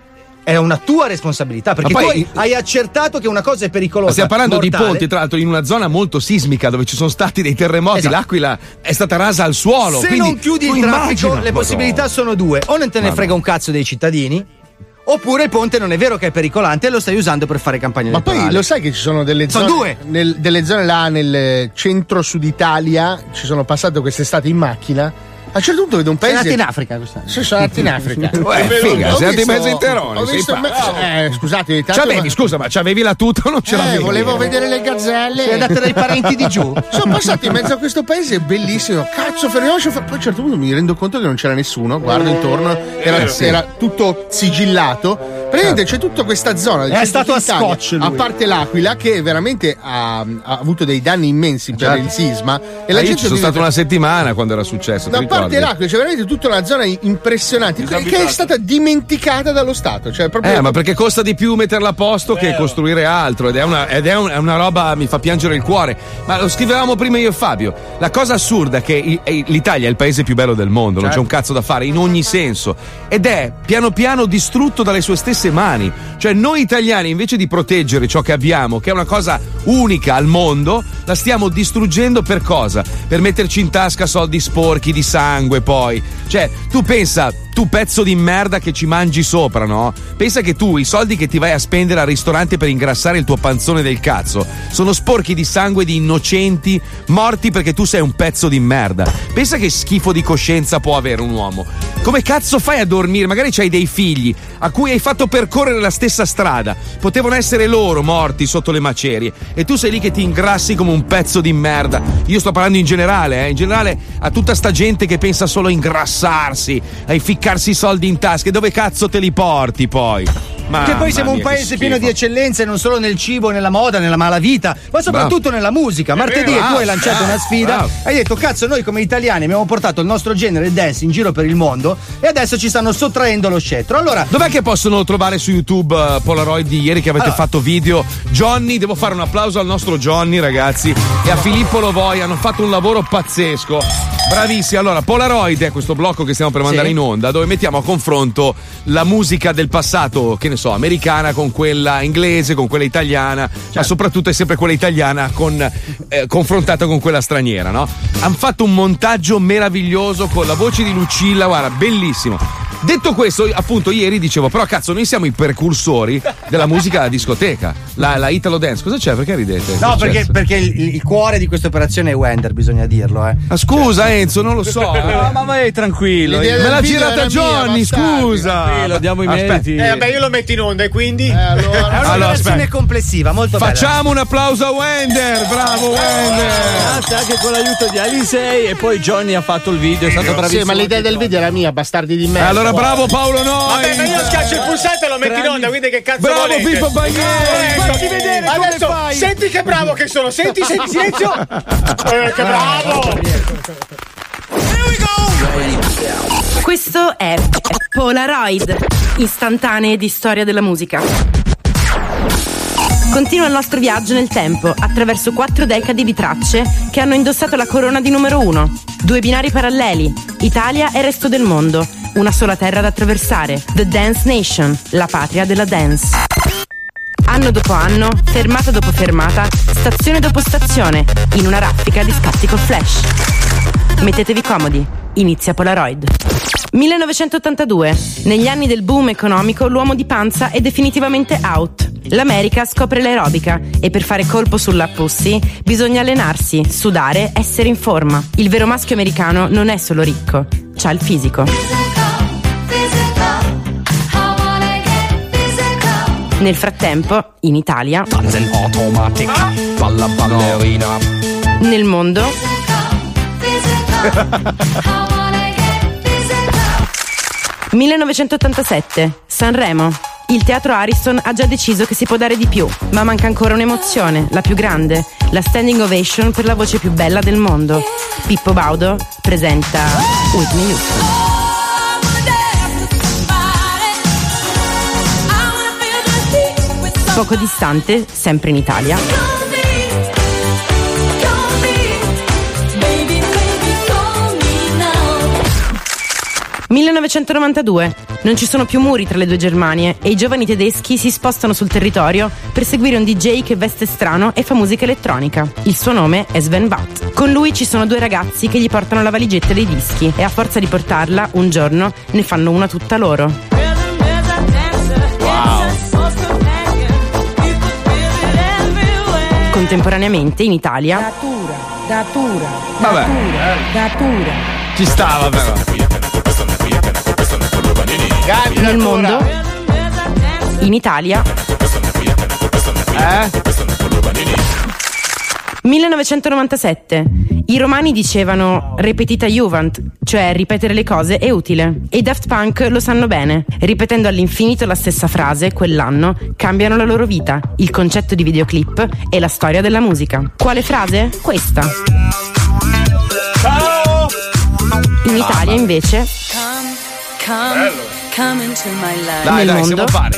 è una tua responsabilità, perché Ma tu poi- hai, accertato che una cosa è pericolosa. Ma stiamo parlando di mortale. ponti, tra l'altro, in una zona molto sismica dove ci sono stati dei terremoti. Esatto. L'Aquila è stata rasa al suolo. Se quindi non chiudi il traffico, immagina- le possibilità sono due: o non te ne Madonna. frega un cazzo dei cittadini, oppure il ponte non è vero che è pericolante e lo stai usando per fare campagna Ma poi elettorale. lo sai che ci sono delle Sono zone. due. nel- delle zone là nel centro-sud Italia. Ci sono passato quest'estate in macchina. A un certo punto vedo un Sei paese. andato in Africa quest'anno? Sono andato in Africa. Uè, figa, sei andato in mezzo ai terroni, Ho sei visto. pazzo. eh, scusate, tanto- C'avevi, scusa, ma c'avevi la tuta o non ce Eh, l'avevi? volevo vedere le gazzelle. Sei andato dai parenti di giù? Sono passato in mezzo a questo paese bellissimo. Cazzo, fermiamoci. Poi a un certo punto mi rendo conto che non c'era nessuno. Guardo intorno, era, vero. era tutto sigillato. Praticamente c'è tutta questa zona. È stato a scotch lui. A parte l'Aquila, che veramente ha, ha avuto dei danni immensi per Certo. il sisma. E la io gente ci sono vive- stato una settimana quando era successo. da parte l'Aquila c'è veramente tutta una zona impressionante che, che è stata dimenticata dallo Stato. Cioè, proprio Eh, ma perché costa di più metterla a posto che costruire altro ed è una, ed è un- è una roba mi fa piangere il cuore. Ma lo scrivevamo prima io e Fabio. La cosa assurda è che l'Italia è il paese più bello del mondo, non c'è un cazzo da fare in ogni senso. Ed è piano piano distrutto dalle sue stesse mani. Cioè, noi italiani, invece di proteggere ciò che abbiamo, che è una cosa unica al mondo, la stiamo distruggendo per cosa? Per metterci in tasca soldi sporchi di sangue, poi. Cioè, tu pensa, tu pezzo di merda che ci mangi sopra, no? Pensa che tu i soldi che ti vai a spendere al ristorante per ingrassare il tuo panzone del cazzo sono sporchi di sangue di innocenti morti perché tu sei un pezzo di merda. Pensa che schifo di coscienza può avere un uomo. Come cazzo fai a dormire? Magari c'hai dei figli a cui hai fatto percorrere la stessa strada. Potevano essere loro morti sotto le macerie e tu sei lì che ti ingrassi come un pezzo di merda. Io sto parlando in generale, eh, in generale a tutta sta gente che pensa solo a ingrassarsi, a ficcarsi i soldi in tasca. E dove cazzo te li porti poi? che poi siamo un paese pieno di eccellenze non solo nel cibo, nella moda, nella malavita, ma soprattutto nella musica. Martedì vero, tu hai bravo, lanciato bravo, una sfida, bravo. hai detto cazzo noi come italiani abbiamo portato il nostro genere dance in giro per il mondo e adesso ci stanno sottraendo lo scettro. Allora, Dov'è che possono trovare su YouTube eh, Polaroid di ieri che avete Allora. fatto video? Johnny, devo fare un applauso al nostro Johnny, ragazzi, e a Filippo Lovoi, hanno fatto un lavoro pazzesco. Bravissimi. Allora, Polaroid è questo blocco che stiamo per mandare Sì. in onda, dove mettiamo a confronto la musica del passato, che ne so, americana con quella inglese, con quella italiana, ma soprattutto è sempre quella italiana con, eh, confrontata con quella straniera, no? Hanno fatto un montaggio meraviglioso con la voce di Lucilla, guarda, bellissimo. Detto questo, appunto, ieri dicevo, però cazzo, noi siamo i precursori della musica da discoteca, la, la Italo Dance. Cosa c'è? Perché ridete? no, perché, perché il, il cuore di questa operazione è Wender, bisogna dirlo, eh. Ma scusa, Enzo, non lo so. eh. No, ma vai tranquillo. Me l'ha video girata era mia, Johnny, bastardi. scusa. Tranquillo, diamo i meriti. Eh, vabbè, io lo metto in onda e quindi. È una Allora, operazione aspetta. complessiva, molto bella. Facciamo un applauso a Wender, bravo Wender. Grazie anche con l'aiuto di Alisei e poi Johnny ha fatto il video, è stato bravissimo. Sì, ma l'idea del video era mia, bastardi di me. Allora, bravo Paolo Noi. Vabbè, ma io schiaccio il pulsante e lo metto in onda, quindi che cazzo Bravo, volete? Pippo Bagneri. Adesso- Fatti vedere come adesso, fai. Senti che bravo che sono, senti, senti, silenzio. Eh, che bravo. Questo è Polaroid, istantanee di storia della musica. Continua il nostro viaggio nel tempo attraverso quattro decadi di tracce che hanno indossato la corona di numero uno. Due binari paralleli, Italia e resto del mondo. Una sola terra da attraversare, The Dance Nation, la patria della dance. Anno dopo anno, fermata dopo fermata, stazione dopo stazione, in una raffica di scatti con flash. Mettetevi comodi, inizia Polaroid. 1982. Negli anni del boom economico l'uomo di panza è definitivamente out. L'America scopre l'aerobica e per fare colpo sulla pussy bisogna allenarsi, sudare, essere in forma. Il vero maschio americano non è solo ricco, c'ha il fisico. Nel frattempo, in Italia, Tanzen Automatic, balla ballerina. nel mondo, 1987, Sanremo. Il teatro Ariston ha già deciso che si può dare di più, ma manca ancora un'emozione, la più grande, la standing ovation per la voce più bella del mondo. Pippo Baudo presenta Whitney Houston. Poco distante, sempre in Italia, 1992. Non ci sono più muri tra le due Germanie e i giovani tedeschi si spostano sul territorio per seguire un DJ che veste strano e fa musica elettronica. Il suo nome è Sven Watt. Con lui ci sono due ragazzi che gli portano la valigetta dei dischi e a forza di portarla, un giorno, ne fanno una tutta loro. Contemporaneamente in Italia Datura, datura, Vabbè. datura. Ci stava però. Nel mondo, in Italia, Eh? 1997. I romani dicevano repetita juvent, cioè ripetere le cose è utile. E i Daft Punk lo sanno bene. Ripetendo all'infinito la stessa frase, quell'anno, cambiano la loro vita, il concetto di videoclip e la storia della musica. Quale frase? Questa. In Italia, invece, Come, come into my life. Dai, Nel dai, mondo? siamo pari.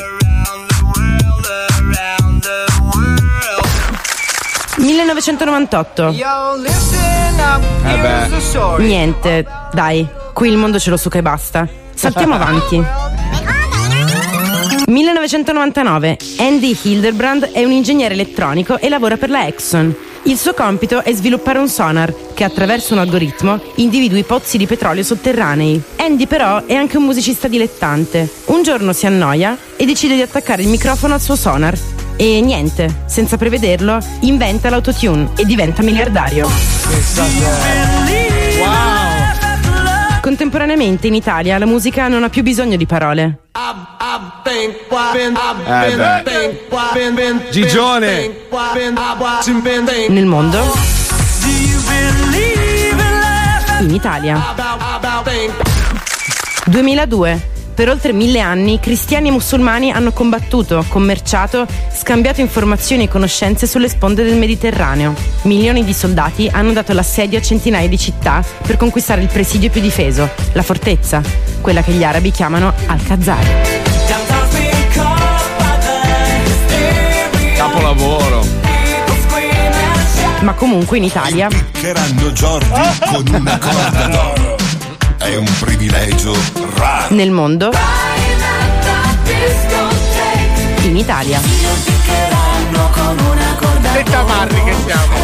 1998. Eh beh. Niente, dai, qui il mondo ce lo suca e basta. Saltiamo avanti. 1999. Andy Hildebrand è un ingegnere elettronico e lavora per la Exxon. Il suo compito è sviluppare un sonar che attraverso un algoritmo individui pozzi di petrolio sotterranei. Andy però è anche un musicista dilettante. Un giorno si annoia e decide di attaccare il microfono al suo sonar. E niente, senza prevederlo, inventa l'autotune e diventa miliardario. Contemporaneamente in Italia la musica non ha più bisogno di parole. Eh. Gigione. Nel mondo? In Italia. 2002. Per oltre mille anni cristiani e musulmani hanno combattuto, commerciato, scambiato informazioni e conoscenze sulle sponde del Mediterraneo. Milioni di soldati hanno dato l'assedio a centinaia di città per conquistare il presidio più difeso, la fortezza, quella che gli arabi chiamano Al-Khazar. Capolavoro. Ma comunque in Italia Piccheranno Jordi con una corda d'oro. È un privilegio raro. Nel mondo? In Italia. Che tamarri che siamo.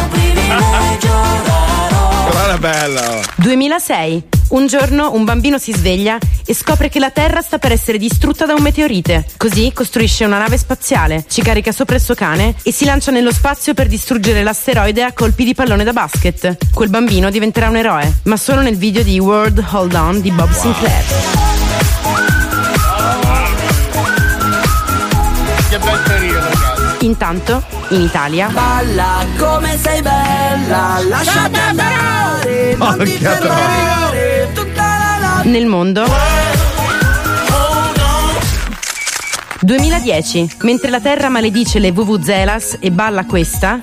Era bella. 2006. Un giorno un bambino si sveglia e scopre che la Terra sta per essere distrutta da un meteorite. Così costruisce una nave spaziale, ci carica sopra il suo cane e si lancia nello spazio per distruggere l'asteroide a colpi di pallone da basket. Quel bambino diventerà un eroe, ma solo nel video di World Hold On di Bob Sinclair. Che bel periodo, ragazzi. Intanto, in Italia, Balla come sei bella, lasciati andare, non ti Porca fermare, tutta la notte. nel mondo. 2010, mentre la Terra maledice le vuvuzelas e balla questa,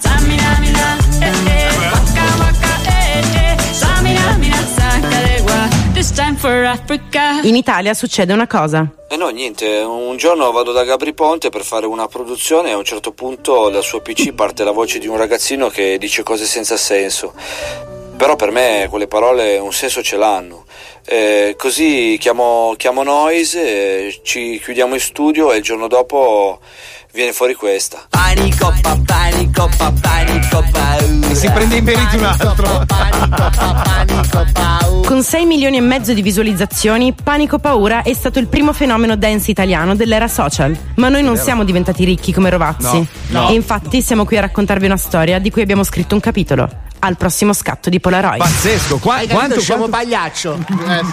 in Italia succede una cosa. E no, niente, un giorno vado da Gabri Ponte per fare una produzione e a un certo punto dal suo PC parte la voce di un ragazzino che dice cose senza senso. Però per me quelle parole un senso ce l'hanno. Eh, così chiamo, chiamo Noise, eh, ci chiudiamo in studio e il giorno dopo viene fuori questa. Panico, pa, panico, pa, panico, paura. E si prende in merito un altro. Con 6 milioni e mezzo di visualizzazioni, Panico Paura è stato il primo fenomeno dance italiano dell'era social. Ma noi non siamo diventati ricchi come Rovazzi. No, no. E infatti siamo qui a raccontarvi una storia di cui abbiamo scritto un capitolo. Al prossimo scatto di Polaroid. Pazzesco. Qua- Hai quanto, quanto, pagliaccio.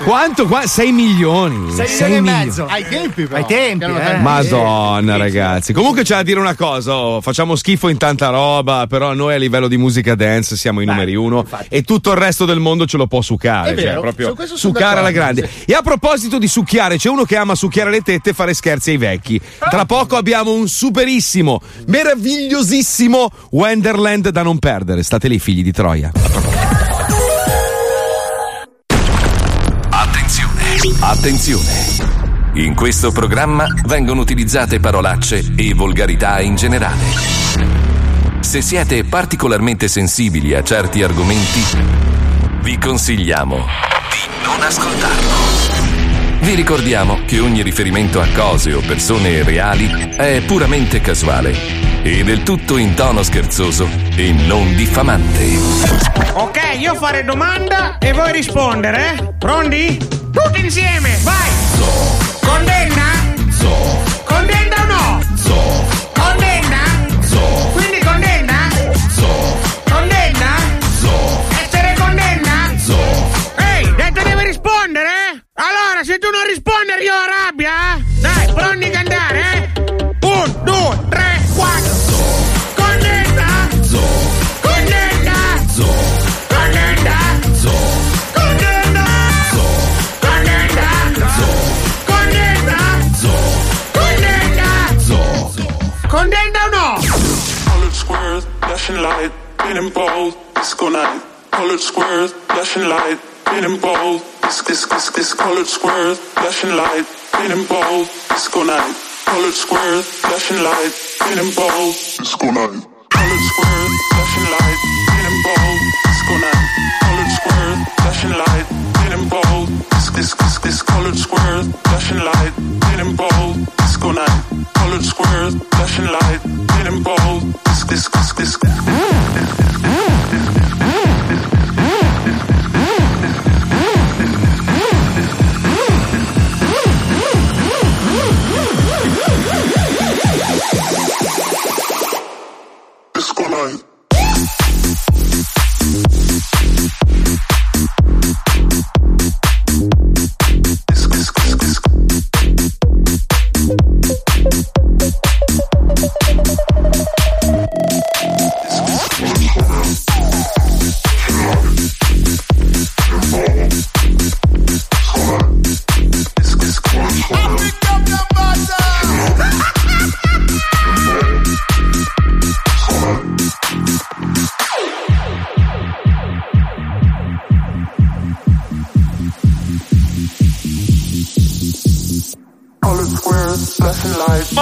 quanto? Qua? 6 milioni. 6 Sei milioni e mezzo. Ai tempi, però. Ai tempi, eh. Madonna ragazzi, comunque c'è da dire una cosa, oh, facciamo schifo in tanta roba, però noi a livello di musica dance siamo i numeri uno e tutto il resto del mondo ce lo può succare, È cioè proprio su succare alla grande. E a proposito di succhiare, c'è uno che ama succhiare le tette e fare scherzi ai vecchi. Tra poco abbiamo un superissimo, meravigliosissimo Wonderland da non perdere. State lì figli di Troia. Attenzione, attenzione. In questo programma vengono utilizzate parolacce e volgarità in generale. Se siete particolarmente sensibili a certi argomenti, vi consigliamo di non ascoltarlo. Vi ricordiamo che ogni riferimento a cose o persone reali è puramente casuale e del tutto in tono scherzoso e non diffamante. Ok, io fare domanda e voi rispondere, eh? Pronti? Tutti insieme, vai! Condenna? Colored squares, flashing light, getting bold, this, this, this, this. Colored squares, flashing light, getting bold, disco night. Colored squares, flashing light, getting bold, disco night. Colored squares, flashing light, getting bold, disco night. Colored squares, flashing light, getting bold, this, this, this, this. Colored squares, flashing light, disco night. Colored squares, flashing light, getting bold, this,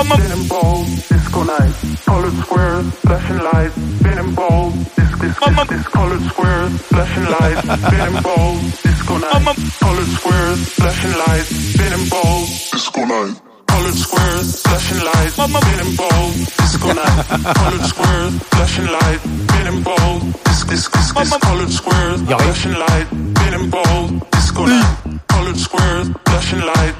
spinning balls, disco night. Colored squares, flashing lights, spinning balls, disc, disc, disc, disc. Colored squares, flashing lights, spinning balls, disco night. Colored squares, flashing lights, spinning balls, disco night. Colored squares, flashing lights, spinning balls, disco night. Colored squares, flashing lights, spinning balls, disc, disc, disc, disc. Colored squares, flashing lights, spinning balls, disco night. Colored squares, flashing lights.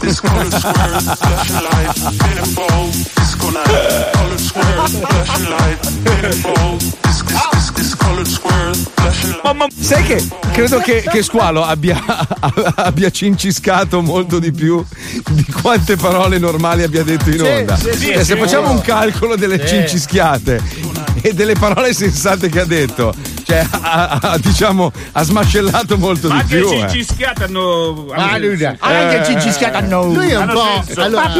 Disc, colored squares, flashing lights, spinning balls, disco night. Colored squares, flashing lights, spinning balls, disc, disc, disc, disc. Colored squares, flashing lights. Sai che credo che, che Squalo abbia, abbia cinciscato molto di più di quante parole normali abbia detto in Sì, onda. sì, sì, Cioè, se sì. facciamo un calcolo delle Sì. cincischiate e delle parole sensate che ha detto, cioè ha, ha- diciamo ha smascellato molto Ma di anche più. eh. Ah, hanno lui- senso. anche il cincischiato hanno- Lui è un Hanno po'. senso. Allora,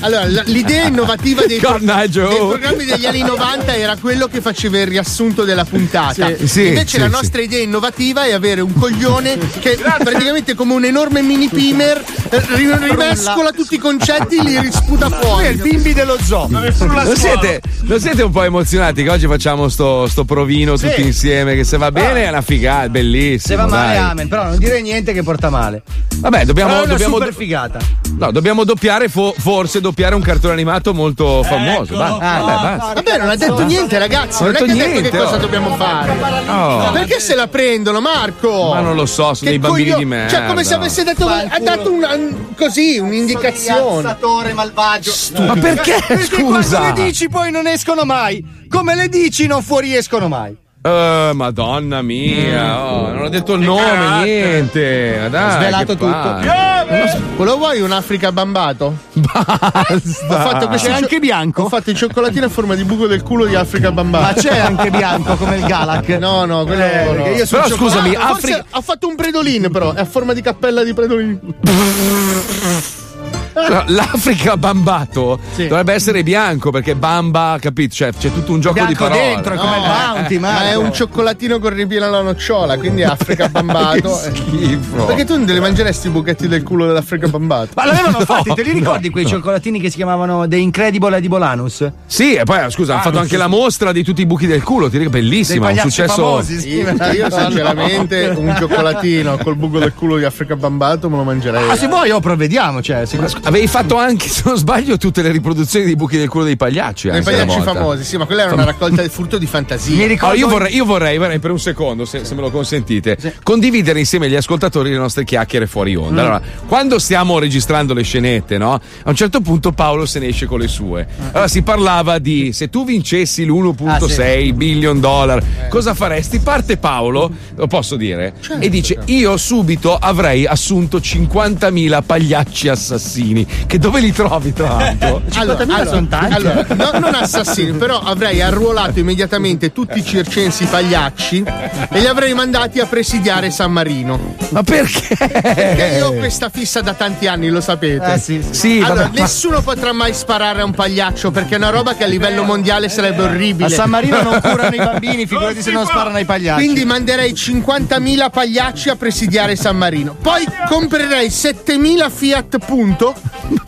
allora, l'idea innovativa dei, Carnaggio. dei programmi degli anni 90 era quello che faceva il riassunto della puntata. Sì, sì, Invece sì, la sì. nostra idea innovativa è avere un coglione che praticamente come un enorme mini pimer eh, ri- rimescola tutti i concetti li risputa fuori. Lui è il bimbi dello zoo. Lo siete, lo siete un po' emozionati che oggi facciamo sto, sto provino Sì. tutti insieme? Che se va bene è una figata, è bellissimo. Se va male, dai. amen. Però non dire niente che porta male. Vabbè, dobbiamo, Però è una dobbiamo, super figata. no, dobbiamo doppiare, fo- forse doppiare un cartone animato molto famoso. Va- Ah, vabbè, basta. Vabbè, non ha detto niente, ragazzi. Non Non, ha è che detto ha detto niente, che cosa oh. dobbiamo fare. Oh. Perché se la prendono, Marco? Ma non lo so, sono Che dei bambini coglio- di merda. Cioè, come se avesse detto. Ha dato una, così un'indicazione. malvagio. Ma perché? Perché Scusa. quando le dici poi non escono mai. Come le dici non fuoriescono mai. Eh, madonna mia, oh, non ho detto il nome, carattere. niente. Dai, Svelato tutto. Quello vuoi un Africa bambato? Ho fatto questo C'è anche bianco? Ho fatto il cioccolatino a forma di buco del culo di Africa bambato. Ma c'è anche bianco come il Galac? No, no, quello Eh, no. io Però scusami, Ah, forse Afri- ha fatto un predolin, però è a forma di cappella di predolin. No, L'Africa bambato Sì. dovrebbe essere bianco perché bamba, capito? Cioè, c'è tutto un gioco di Bianco parole. dentro, è come il Bounty, Ma è un cioccolatino con ripieno alla nocciola, quindi è Africa bambato. Che schifo. Perché tu non te li mangeresti i buchetti del culo dell'Africa bambato? Ma l'avevano No, fatti, te li ricordi no, quei no. cioccolatini che si chiamavano The Incredible Edibolanus? Sì, e poi scusa, hanno Ah, fatto anche la mostra di tutti i buchi del culo, ti dico bellissima, Dei un successo. famosi, sì. Io, io sinceramente un cioccolatino col buco del culo di Africa bambato me lo mangerei. Ma se vuoi, oh, provvediamo, cioè. se- Avevi fatto anche, se non sbaglio, tutte le riproduzioni dei buchi del culo dei pagliacci. Dei pagliacci volta. famosi, sì, ma quella era una raccolta del frutto di fantasia. Mi ricordo Oh, io, vorrei, io vorrei, vorrei per un secondo, se, se me lo consentite, condividere insieme agli ascoltatori le nostre chiacchiere fuori Mm. onda. Allora, quando stiamo registrando le scenette, no? A un certo punto Paolo se ne esce con le sue. Mm. Allora si parlava di se tu vincessi l'1.6 Ah, billion dollar, Eh. cosa faresti? Parte Paolo, lo posso dire, Certo, e dice: Io subito avrei assunto 50.000 pagliacci assassini. Che dove li trovi, tra l'altro? Allora, 50.000 allora, sono tanti. allora, no, non assassini, però avrei arruolato immediatamente tutti i circensi pagliacci e li avrei mandati a presidiare San Marino. Ma perché? Perché io ho questa fissa da tanti anni, lo sapete. Eh, sì, sì. Sì, allora, vabbè, ma- nessuno potrà mai sparare a un pagliaccio perché è una roba che a livello mondiale sarebbe orribile. A San Marino non curano i bambini, figurati se non sparano ai pagliacci. Quindi manderei 50.000 pagliacci a presidiare San Marino. Poi comprerei 7.000 Fiat Punto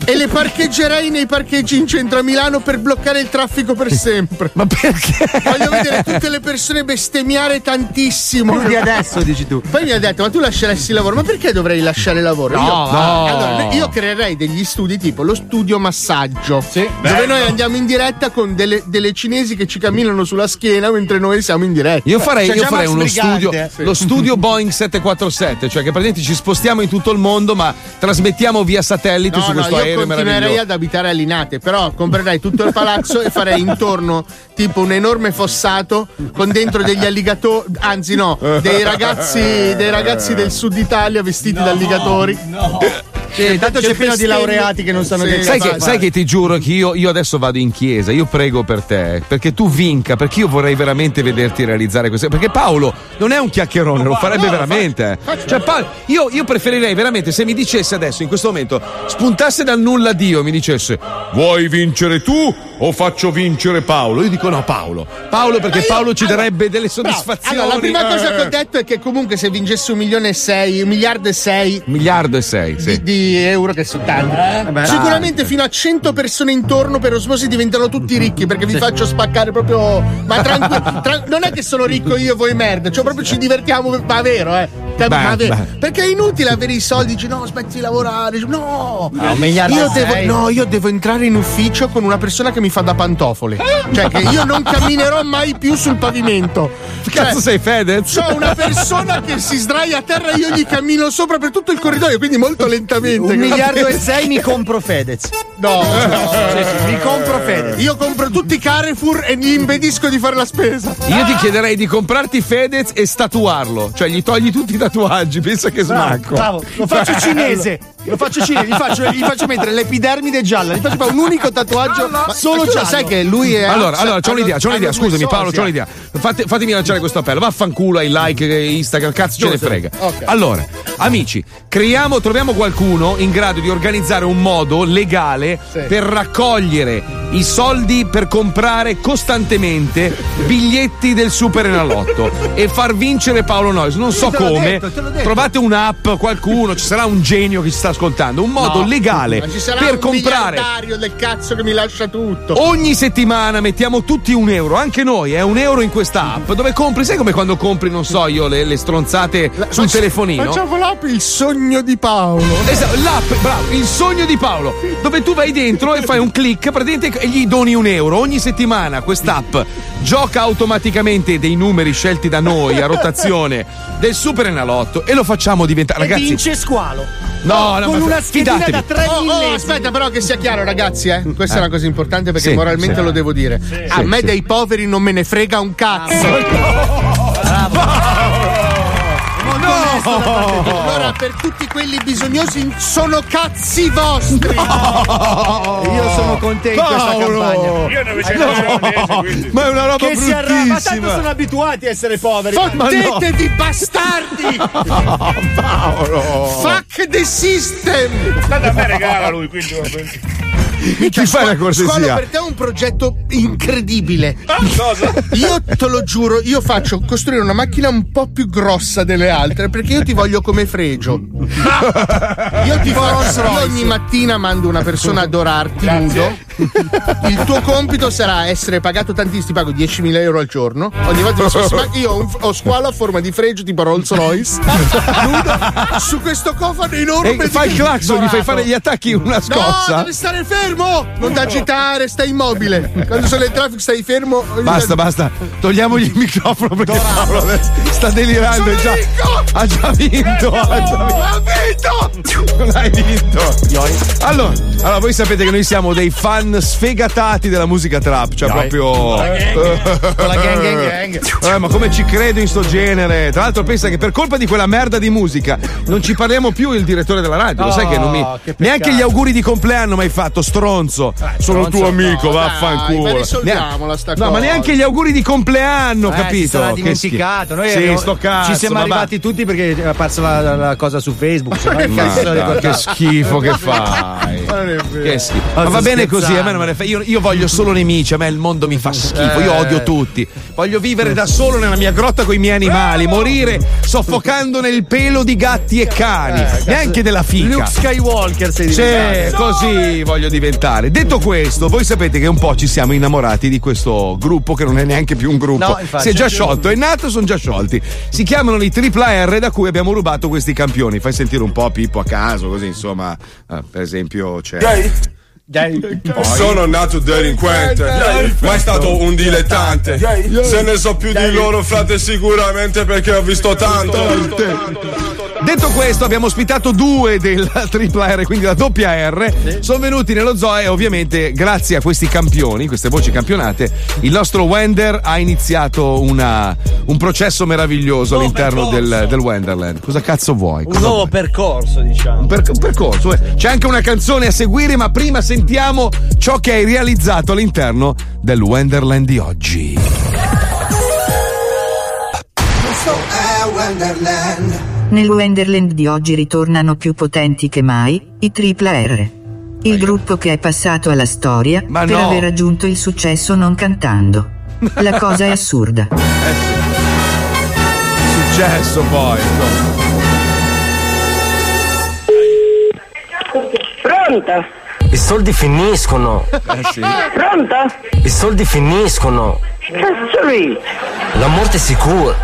e le parcheggerei nei parcheggi in centro a Milano per bloccare il traffico per sempre. Ma perché? Voglio vedere tutte le persone bestemmiare tantissimo. Più di adesso, dici tu. Poi mi ha detto: Ma tu lasceresti il lavoro? Ma perché dovrei lasciare il lavoro? No, io, no. Allora, io creerei degli studi tipo lo studio massaggio. Dove Bello. noi andiamo in diretta con delle, delle cinesi che ci camminano sulla schiena mentre noi siamo in diretta. Io farei, C'è io farei uno studio, Sì. lo studio Boeing 747, cioè che praticamente ci spostiamo in tutto il mondo, ma trasmettiamo via satellite No, su no, questo io aereo continuerei meraviglioso. ad abitare a Linate, però comprerei tutto il palazzo e farei intorno tipo un enorme fossato con dentro degli alligatori, anzi no, dei ragazzi, dei ragazzi del sud Italia vestiti da alligatori. Sì, tanto c'è pieno di laureati che non sanno Sì, che Sai che, fare. sai che ti giuro che io, io adesso vado in chiesa, io prego per te, perché tu vinca, perché io vorrei veramente vederti realizzare questo. Perché Paolo non è un chiacchierone, lo farebbe veramente. Cioè, Paolo, io, io preferirei veramente se mi dicesse adesso, in questo momento, spuntasse dal nulla Dio e mi dicesse: Vuoi vincere tu o faccio vincere Paolo. Io dico no, Paolo. Paolo perché Paolo ci darebbe delle soddisfazioni. Allora, la prima cosa che ho Eh. detto è che comunque se vincesse un milione e sei, un miliardo e sei Un miliardo e sei, sì. di euro che sono tanti. Vabbè. Sicuramente fino a 100 persone intorno per osmosi diventano tutti ricchi perché vi faccio spaccare proprio. Ma tranquillo. tra- non è che sono ricco io e voi merda, cioè proprio ci divertiamo, ma vero, eh. Cioè, Beh, beh. Perché è inutile avere i soldi, dici no, smetti di lavorare. No, un miliardo io e devo, sei. no, io devo entrare in ufficio con una persona che mi fa da pantofole. Cioè, che io non camminerò mai più sul pavimento. Cioè, Cazzo sei Fedez? C'ho una persona che si sdraia a terra e io gli cammino sopra per tutto il corridoio, quindi molto lentamente. Un miliardo e sei mi compro Fedez. No, no. Sì, sì, mi compro Fedez. Io compro tutti i Carrefour e gli impedisco di fare la spesa. Io ti chiederei di comprarti Fedez e statuarlo, cioè gli togli tutti i tatuaggi, pensa che smacco. Bravo, lo faccio cinese. Lo faccio cinese, gli faccio, gli faccio mettere l'epidermide gialla, gli faccio fare un unico tatuaggio solo tu lo giallo. sai che lui è Allora, allora, c'ho un'idea, c'ho un'idea, scusami Paolo, c'ho un'idea. Fate- fatemi lanciare questo appello, vaffanculo ai like Instagram, cazzo ce ne frega. Allora, amici, creiamo, troviamo qualcuno in grado di organizzare un modo legale Sì. per raccogliere i soldi per comprare costantemente biglietti del Super Enalotto e far vincere Paolo Noyes. Non so come. detto. Trovate un'app, qualcuno, ci sarà un genio che ci sta ascoltando, un modo No, legale ma ci sarà per un comprare del cazzo che mi lascia tutto. Ogni settimana mettiamo tutti un euro, anche noi, è un euro in questa app dove compri, sai come quando compri, non so io, le, le stronzate sul telefonino? Facciamo l'app il sogno di Paolo. Esatto, l'app, bravo, il sogno di Paolo, dove tu vai dentro e fai un click praticamente e gli doni un euro. Ogni settimana quest'app gioca automaticamente dei numeri scelti da noi a rotazione del Super Enalotto e lo facciamo diventare. Ragazzi, vince squalo. No, no, con ma una schedina fidatevi. da 3 Oh, oh, aspetta, però che sia chiaro, ragazzi, eh. Questa Eh. è una cosa importante perché Sì, moralmente sì. lo devo dire. A Sì, me sì. dei poveri non me ne frega un cazzo. Allora, per tutti quelli bisognosi sono cazzi vostri. Io sono con te in questa campagna. Io 900 olandese, quindi. Ma è una roba Che si ma tanto sono abituati a essere poveri. Fottetevi, bastardi! Paolo! Fuck the system! Tanto a me regala lui, quindi. Ti fai la Squalo, cortesia? per te è un progetto incredibile. Cosa? Io te lo giuro, io faccio costruire una macchina un po' più grossa delle altre perché io ti voglio come fregio. Io ti faccio io ogni mattina mando una persona ad adorarti nudo. Il tuo compito sarà essere pagato tantissimo, ti pago 10.000 euro al giorno. Ogni volta che macchina, io ho, un- ho squalo a forma di fregio tipo Rolls Royce. nudo su questo cofano enorme. E fai il clacson, gli fai fare gli attacchi una No, scossa? devi stare fermo! Non agitare, stai immobile. Quando sono nel traffico stai fermo. Basta, basta, togliamogli il microfono perché Paolo adesso sta delirando. già- ha già vinto. Ha già vinto. Ha vinto! Non hai vinto. Allora, allora, voi sapete che noi siamo dei fan sfegatati della musica trap, cioè proprio. Con la gang, gang, gang. Eh, ma come ci credo in sto genere? Tra l'altro, pensa che per colpa di quella merda di musica non ci parliamo più il direttore della radio. Lo sai che non mi. Oh, che. Neanche gli auguri di compleanno mai fatto, stronzo. Sono stronzo tuo amico, no, vaffanculo. ma risolviamola sta no, ma cosa. neanche gli auguri di compleanno, Eh, capito? Che dimenticato. Noi sì, abbiamo- sto cazzo. ci siamo ma va- arrivati tutti perché è apparsa la, la- cosa su Facebook. il Ma che schifo che fai. Ma. Che schifo. Ma va bene così, a me non me ne fa. Io, io voglio solo nemici, a me il mondo mi fa schifo, io Eh. odio tutti. Voglio vivere da solo nella mia grotta con i miei animali, morire soffocando nel pelo di gatti e cani, neanche della fica. Luke Skywalker sei Sì, diventato. così voglio diventare. Detto questo, voi sapete che un po' ci siamo innamorati di questo gruppo che non è neanche più un gruppo. No, infatti. si è già sciolto, è nato, sono già sciolti. Si chiamano i Tripla R da cui abbiamo rubato questi campioni. Fai sentire un po' Pippo a caso, così insomma. Ah, per esempio c'è. Sono nato delinquente, mai stato un dilettante. Se ne so più di loro, frate, sicuramente perché ho visto tanto. Detto questo, abbiamo ospitato due della tripla R, quindi la doppia R. Sono venuti nello zoo e ovviamente, grazie a questi campioni, queste voci campionate, il nostro Wender ha iniziato una- un processo meraviglioso all'interno del, del Wenderland. Cosa cazzo vuoi? Un Cosa nuovo vuoi? percorso, diciamo. Un, per- un percorso. eh. C'è anche una canzone a seguire, ma prima sentiamo ciò che hai realizzato all'interno del Wenderland di oggi. Questo è Wonderland. Nel Wonderland di oggi ritornano più potenti che mai, i Triple R. Il gruppo che è passato alla storia Ma per no. aver raggiunto il successo non cantando. La cosa è assurda. Successo poi. Pronto? I soldi finiscono. Eh sì. Pronto? I soldi finiscono. Cazzo lì? La morte è sicura.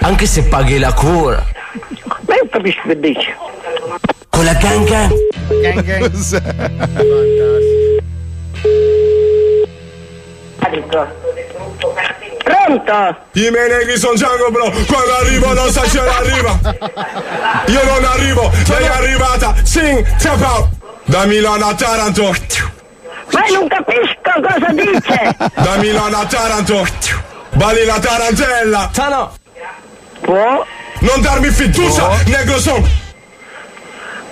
Anche se paghi la cura. Ma io capisco che dici. Con la ganga. Pronto? I miei negri sono Django bro Quando arrivo non sai se arriva Io non arrivo, lei è arrivata Sing, tap out Da Milano a Taranto Ma io non capisco cosa dice! Da Milano a Taranto Bali la tarantella Tano Può? Non darmi fiducia, negro son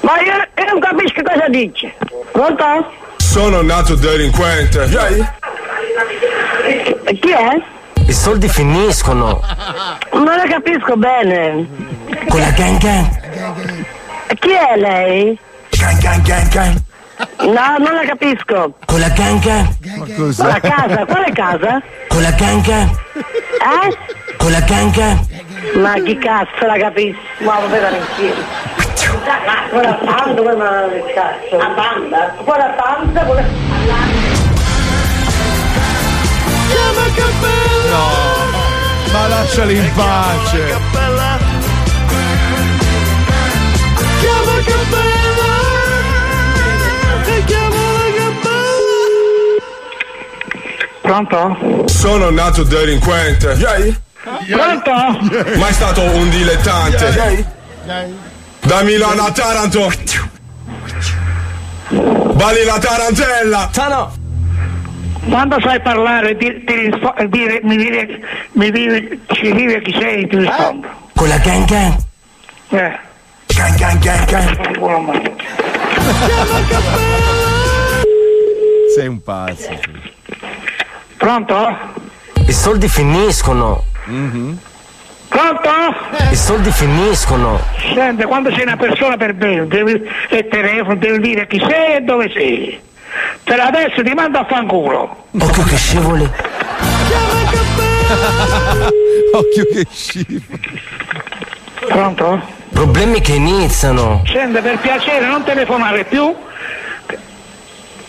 Ma io, io non capisco cosa dice! Pronto? Sono nato delinquente E chi è? I soldi finiscono. Non la capisco bene! Con la ganga. E Chi è lei? Gang gang gang gang. No, non la capisco! Con la ganga. Ma la casa? Quale casa? Con la ganga. Eh? Con la ganga. Ma chi cazzo la capisco? Ma vabbè da insieme! Ma quella banda, quella che cazzo? La banda? Quella banda, quella... No, ma lasciali in pace. Chiama Cappella e Pronto? Sono nato delinquente Pronto? Mai stato un dilettante Da Milano a Taranto Bali la tarantella Tano Quando sai parlare, ti, ti rispo- eh, dire, mi dire, mi dire, ci dire chi sei, ti rispondo. Con la ganga. Eh. Gang gang gang gang. Sei un pazzo. Pronto? I soldi finiscono. Pronto? I soldi finiscono. Senti, quando sei una persona per bene, devi, e telefono, devi dire chi sei e dove sei. Per adesso ti mando a fanculo. Occhio che scivoli. Occhio che schifo. Pronto? Problemi che iniziano. Senti, per piacere non telefonare più.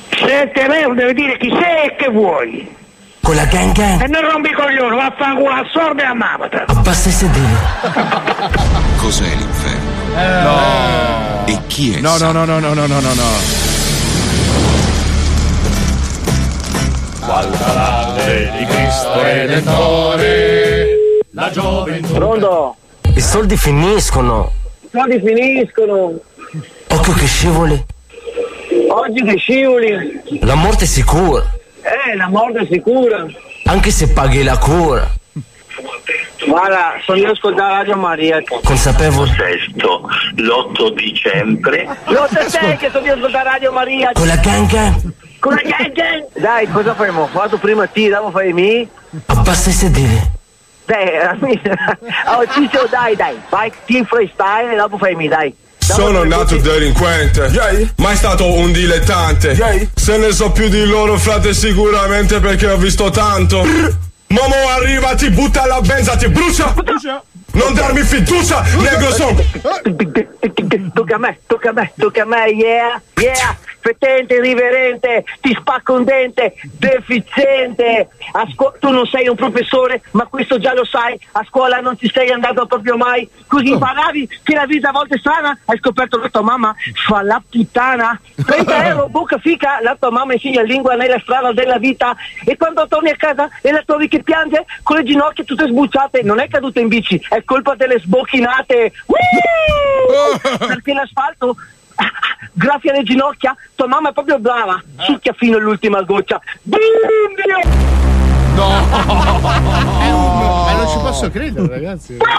Se telefono devi dire chi sei e che vuoi. Con la ganga. E non rompi i coglioni, vaffanculo a sorda e a Mavata. Abbassa i sedili. Cos'è l'inferno? No. E chi è? No, no, no, no, no, no, no, no, no. Valgalale di Cristo Redentore, la gioventù. Pronto? I soldi finiscono. I soldi finiscono. Occhio che scivoli. Oggi che scivoli. La morte è sicura. Eh, la morte è sicura. Anche se paghi la cura. Guarda, sono io a ascoltare Radio Maria. Consapevole. Sesto, l'8 dicembre. L'8 6 che sono io a ascoltare Radio Maria. Con la ganga. Con la gang Dai, cosa faremo? Fatto prima te, dopo fai me. Abbassa i sedili. Dai, oh, Ciccio, dai, dai. Vai, team freestyle e dopo fai me, dai. Sono nato delinquente. Mai stato un dilettante. Se ne so più di loro frate sicuramente perché ho visto tanto. Momo arriva, ti butta la benza, ti brucia Non darmi fiducia, negro son Tocca a me, tocca a me, tocca a me, yeah, yeah, fetente, riverente, ti spacco un dente, deficiente. A scuo- tu non sei un professore, ma questo già lo sai. A scuola non ci sei andato proprio mai. Così imparavi che la vita a volte è strana. Hai scoperto che tua mamma fa la puttana. 30 euro, bocca fica, la tua mamma insegna lingua nella strada della vita. E quando torni a casa e la trovi che piange con le ginocchia tutte sbucciate, non è caduta in bici, è colpa delle sbocchinate. Woo! Perché l'asfalto graffia le ginocchia, tua mamma è proprio brava, succhia fino all'ultima goccia. Boom! Ma non ci posso credere, ragazzi. Sono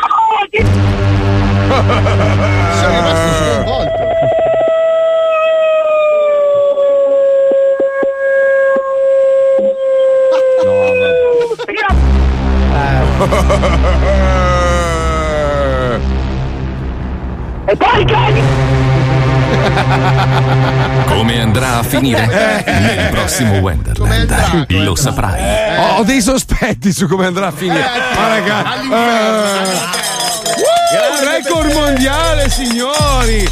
rimasto sconvolto. E poi che... Come andrà a finire? Nel prossimo Wonderland lo saprai. Ho dei sospetti su come andrà a finire. Ma ragazzi. eh. Record mondiale, signori!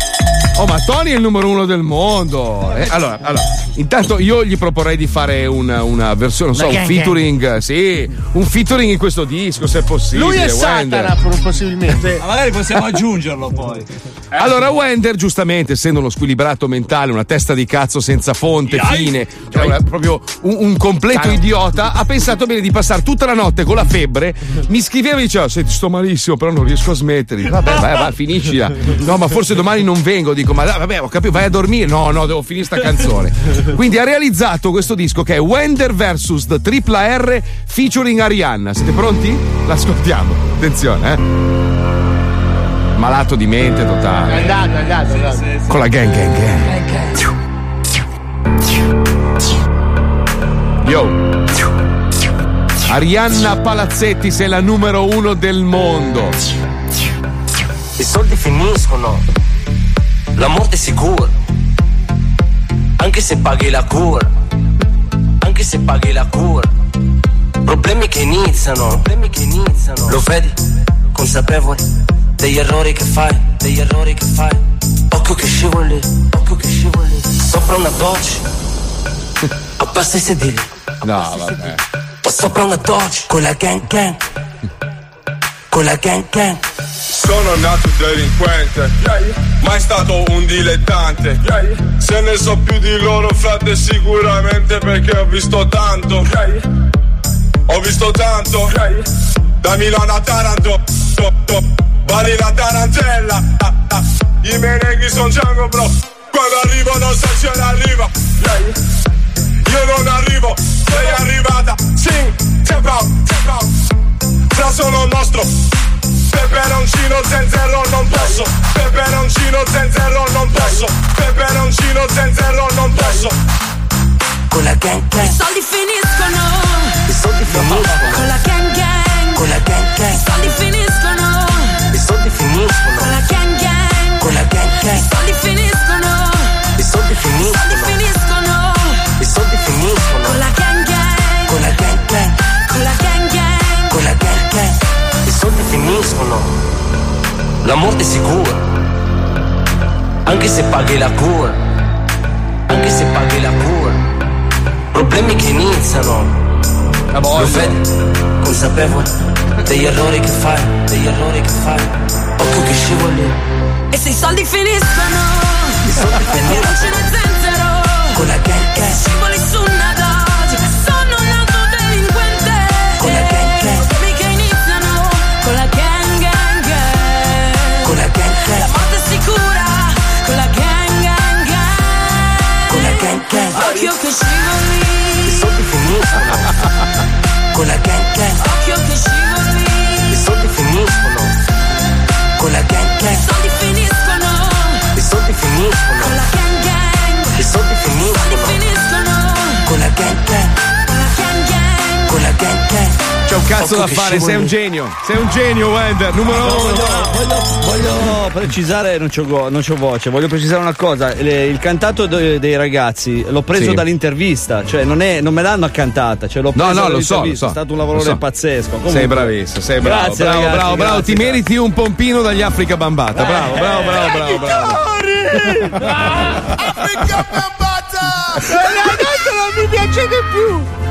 Oh, ma Tony è il numero uno del mondo. Eh, allora, allora, intanto io gli proporrei di fare una, una versione, non so, un featuring, sì, un featuring in questo disco, se è possibile. Lui è Wender. Satana, possibilmente. Ma magari possiamo aggiungerlo poi. Allora, Wender, giustamente, essendo uno squilibrato mentale, una testa di cazzo senza fonte, fine, cioè, una- proprio un, un completo idiota, ha pensato bene di passare tutta la notte con la febbre. Mi scriveva e diceva: Senti, sto malissimo, però non riesco a smettere. Vabbè, vai, vai, finiscila. No, ma forse domani non vengo. Dico, ma vabbè, ho capito, vai a dormire. No, no, devo finire sta canzone. Quindi ha realizzato questo disco che è Wender vs. The Tripla R featuring Arianna. Siete pronti? L'ascoltiamo. Attenzione, eh. Malato di mente totale. È andato, è andato, è andato. Con la gang gang gang. Yo. Arianna Palazzetti sei la numero uno del mondo. I soldi finiscono, la morte è sicura. Anche se paghi la cura, anche se paghi la cura. Problemi che iniziano, problemi che iniziano. Lo vedi, consapevole degli errori che fai, degli errori che fai. Occhio che scivoli, occhio che scivoli. Sopra una doccia, abbassa i sedili. No, vabbè. Sopra una doccia, con la gang gang. Con la gang gang. Sono nato delinquente, mai stato un dilettante. Se ne so più di loro, frate, sicuramente perché ho visto tanto. Ho visto tanto. Da Milano a Taranto, to, to, bari la tarantella. Ah, ah. I meneghi son Django, bro. Quando arrivo non so se arriva. Io non arrivo, sei arrivata. Sing, step out, step out. Fra sono nostro. Peperoncino zenzero non posso Peperoncino zenzero non posso Peperoncino zenzero non posso Con la gang gang. I soldi finiscono. I soldi finiscono. Con la gang gang. Con la gang gang. I soldi finiscono. I soldi finiscono. Con la gang gang. Con la gang I gang. soldi finiscono. I soldi I finiscono. I soldi finiscono. Gang. I soldi finiscono. La morte è sicura. Anche se paghi la cura. Anche se paghi la cura. Problemi che iniziano. Lo vedi, consapevole degli errori che fai, degli errori che fai. Occhio che scivoli. E se i soldi finiscono. I soldi finiscono. Non ce n'è zenzero. Con la gang E gang. se scivoli su una Che scivoli. I soldi finiscono. Con la gang gang. Occhio che scivoli. I soldi finiscono. Con la gang I gang. soldi finiscono. I soldi finiscono. Con la gang gang. I soldi I finiscono. Con la gang gang. C'è un cazzo da fare, sei un genio. Sei un genio, Wender, numero uno. Voglio, voglio precisare, non c'ho, go- non c'ho voce, voglio precisare una cosa. Le- il cantato de- dei ragazzi l'ho preso Sì. dall'intervista, cioè non, è, non me l'hanno accantata, cioè l'ho No, preso no, lo so, lo so. È stato un Lo lavorone so. pazzesco. Comunque- Sei bravissimo, sei bravo. Grazie, bravo, ragazzi, bravo, bravo. grazie, Ti grazie. meriti un pompino dagli Africa Bambata. Bravo, bravo, bravo, bravo, bravo. non mi piacete più.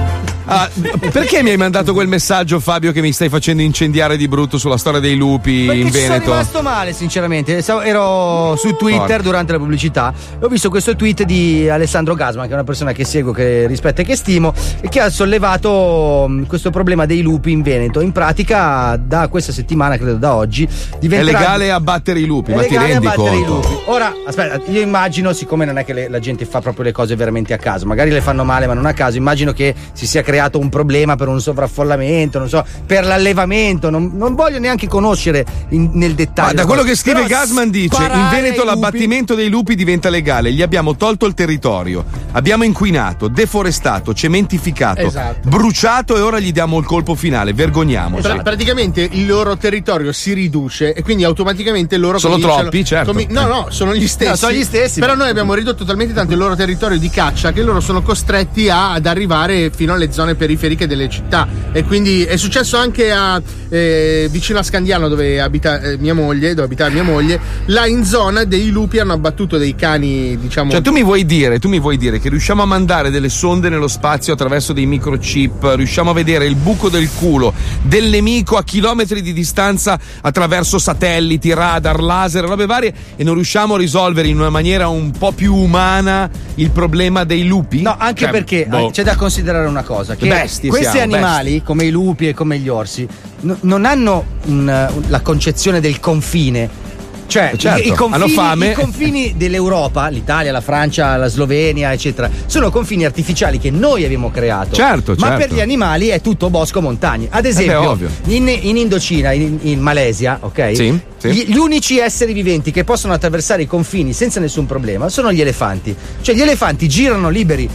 Ah, perché mi hai mandato quel messaggio, Fabio, che mi stai facendo incendiare di brutto sulla storia dei lupi Perché in ci sono Veneto? rimasto male, sinceramente. Ero su Twitter Porca. durante la pubblicità e ho visto questo tweet di Alessandro Gasman, che è una persona che seguo, che rispetto e che stimo, e che ha sollevato mh, questo problema dei lupi in Veneto. In pratica, da questa settimana, credo da oggi, È diventerà. legale abbattere i lupi, è ma ti rendi conto? lupi. Ora, aspetta, io immagino, siccome non è che le- la gente fa proprio le cose veramente a caso, magari le fanno male, ma non a caso, immagino che si sia creata creato un problema per un sovraffollamento, non so, per l'allevamento. Non, non voglio neanche conoscere in- nel dettaglio. Ma da quello che scrive Però Gasman dice: In Veneto l'abbattimento dei lupi diventa legale. Gli abbiamo tolto il territorio, abbiamo inquinato, deforestato, cementificato, Esatto. bruciato e ora gli diamo il colpo finale. Vergogniamoci. Pra- praticamente il loro territorio si riduce e quindi automaticamente loro Sono troppi, certo. comi- no, no, sono gli stessi. No, sono gli stessi. Però noi abbiamo ridotto talmente tanto il loro territorio di caccia che loro sono costretti a- ad arrivare fino alle zone periferiche delle città. E quindi è successo anche a eh, vicino a Scandiano dove abita eh, mia moglie, dove abitava mia moglie. Là in zona dei lupi hanno abbattuto dei cani, diciamo. Cioè, tu mi vuoi dire, tu mi vuoi dire che riusciamo a mandare delle sonde nello spazio attraverso dei microchip, riusciamo a vedere il buco del culo del nemico a chilometri di distanza attraverso satelliti, radar, laser, robe varie e non riusciamo a risolvere in una maniera un po' più umana il problema dei lupi? No, anche Cioè, perché boh. c'è da considerare una cosa: che Bestie questi siamo, animali, come i lupi e come gli orsi, n- non hanno un- un- la concezione del confine. Cioè, Eh, certo, i, i confini, hanno fame. i confini dell'Europa, l'Italia, la Francia, la Slovenia, eccetera, sono confini artificiali che noi abbiamo creato. Certo, Ma certo. per gli animali è tutto bosco montagne. Ad Eh beh, esempio, ovvio. in, in Indocina, in, in Malesia, ok? Sì, sì. Gli, gli unici esseri viventi che possono attraversare i confini senza nessun problema sono gli elefanti. Cioè, gli elefanti girano liberi.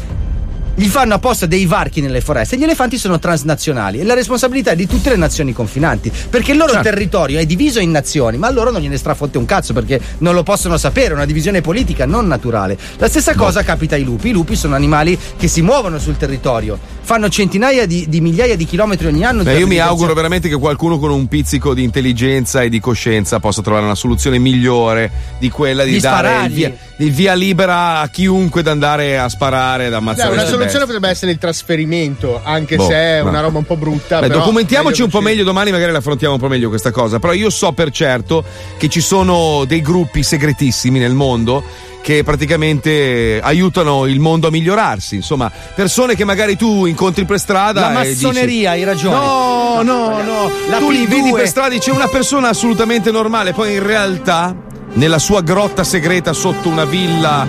Gli fanno apposta dei varchi nelle foreste. Gli elefanti sono transnazionali e la responsabilità è di tutte le nazioni confinanti. Perché il loro Certo. territorio è diviso in nazioni, ma a loro non gliene strafotte un cazzo perché non lo possono sapere. È una divisione politica, non naturale. La stessa Boh. cosa capita ai lupi. I lupi sono animali che si muovono sul territorio, fanno centinaia di, di migliaia di chilometri ogni anno. di Beh, io mi auguro veramente che qualcuno con un pizzico di intelligenza e di coscienza possa trovare una soluzione migliore di quella di, Di dare il via, il via libera a chiunque ad andare a sparare, ad ammazzare. queste soluzione potrebbe essere il trasferimento, anche Boh, se è no. una roba un po' brutta. Beh, però documentiamoci un po' meglio domani, magari la affrontiamo un po' meglio questa cosa. Però io so per certo che ci sono dei gruppi segretissimi nel mondo che praticamente aiutano il mondo a migliorarsi. Insomma, persone che magari tu incontri per strada. La dici- massoneria, hai ragione. No, no, no. La tu li P2. vedi per strada e c'è una persona assolutamente normale, poi in realtà nella sua grotta segreta sotto una villa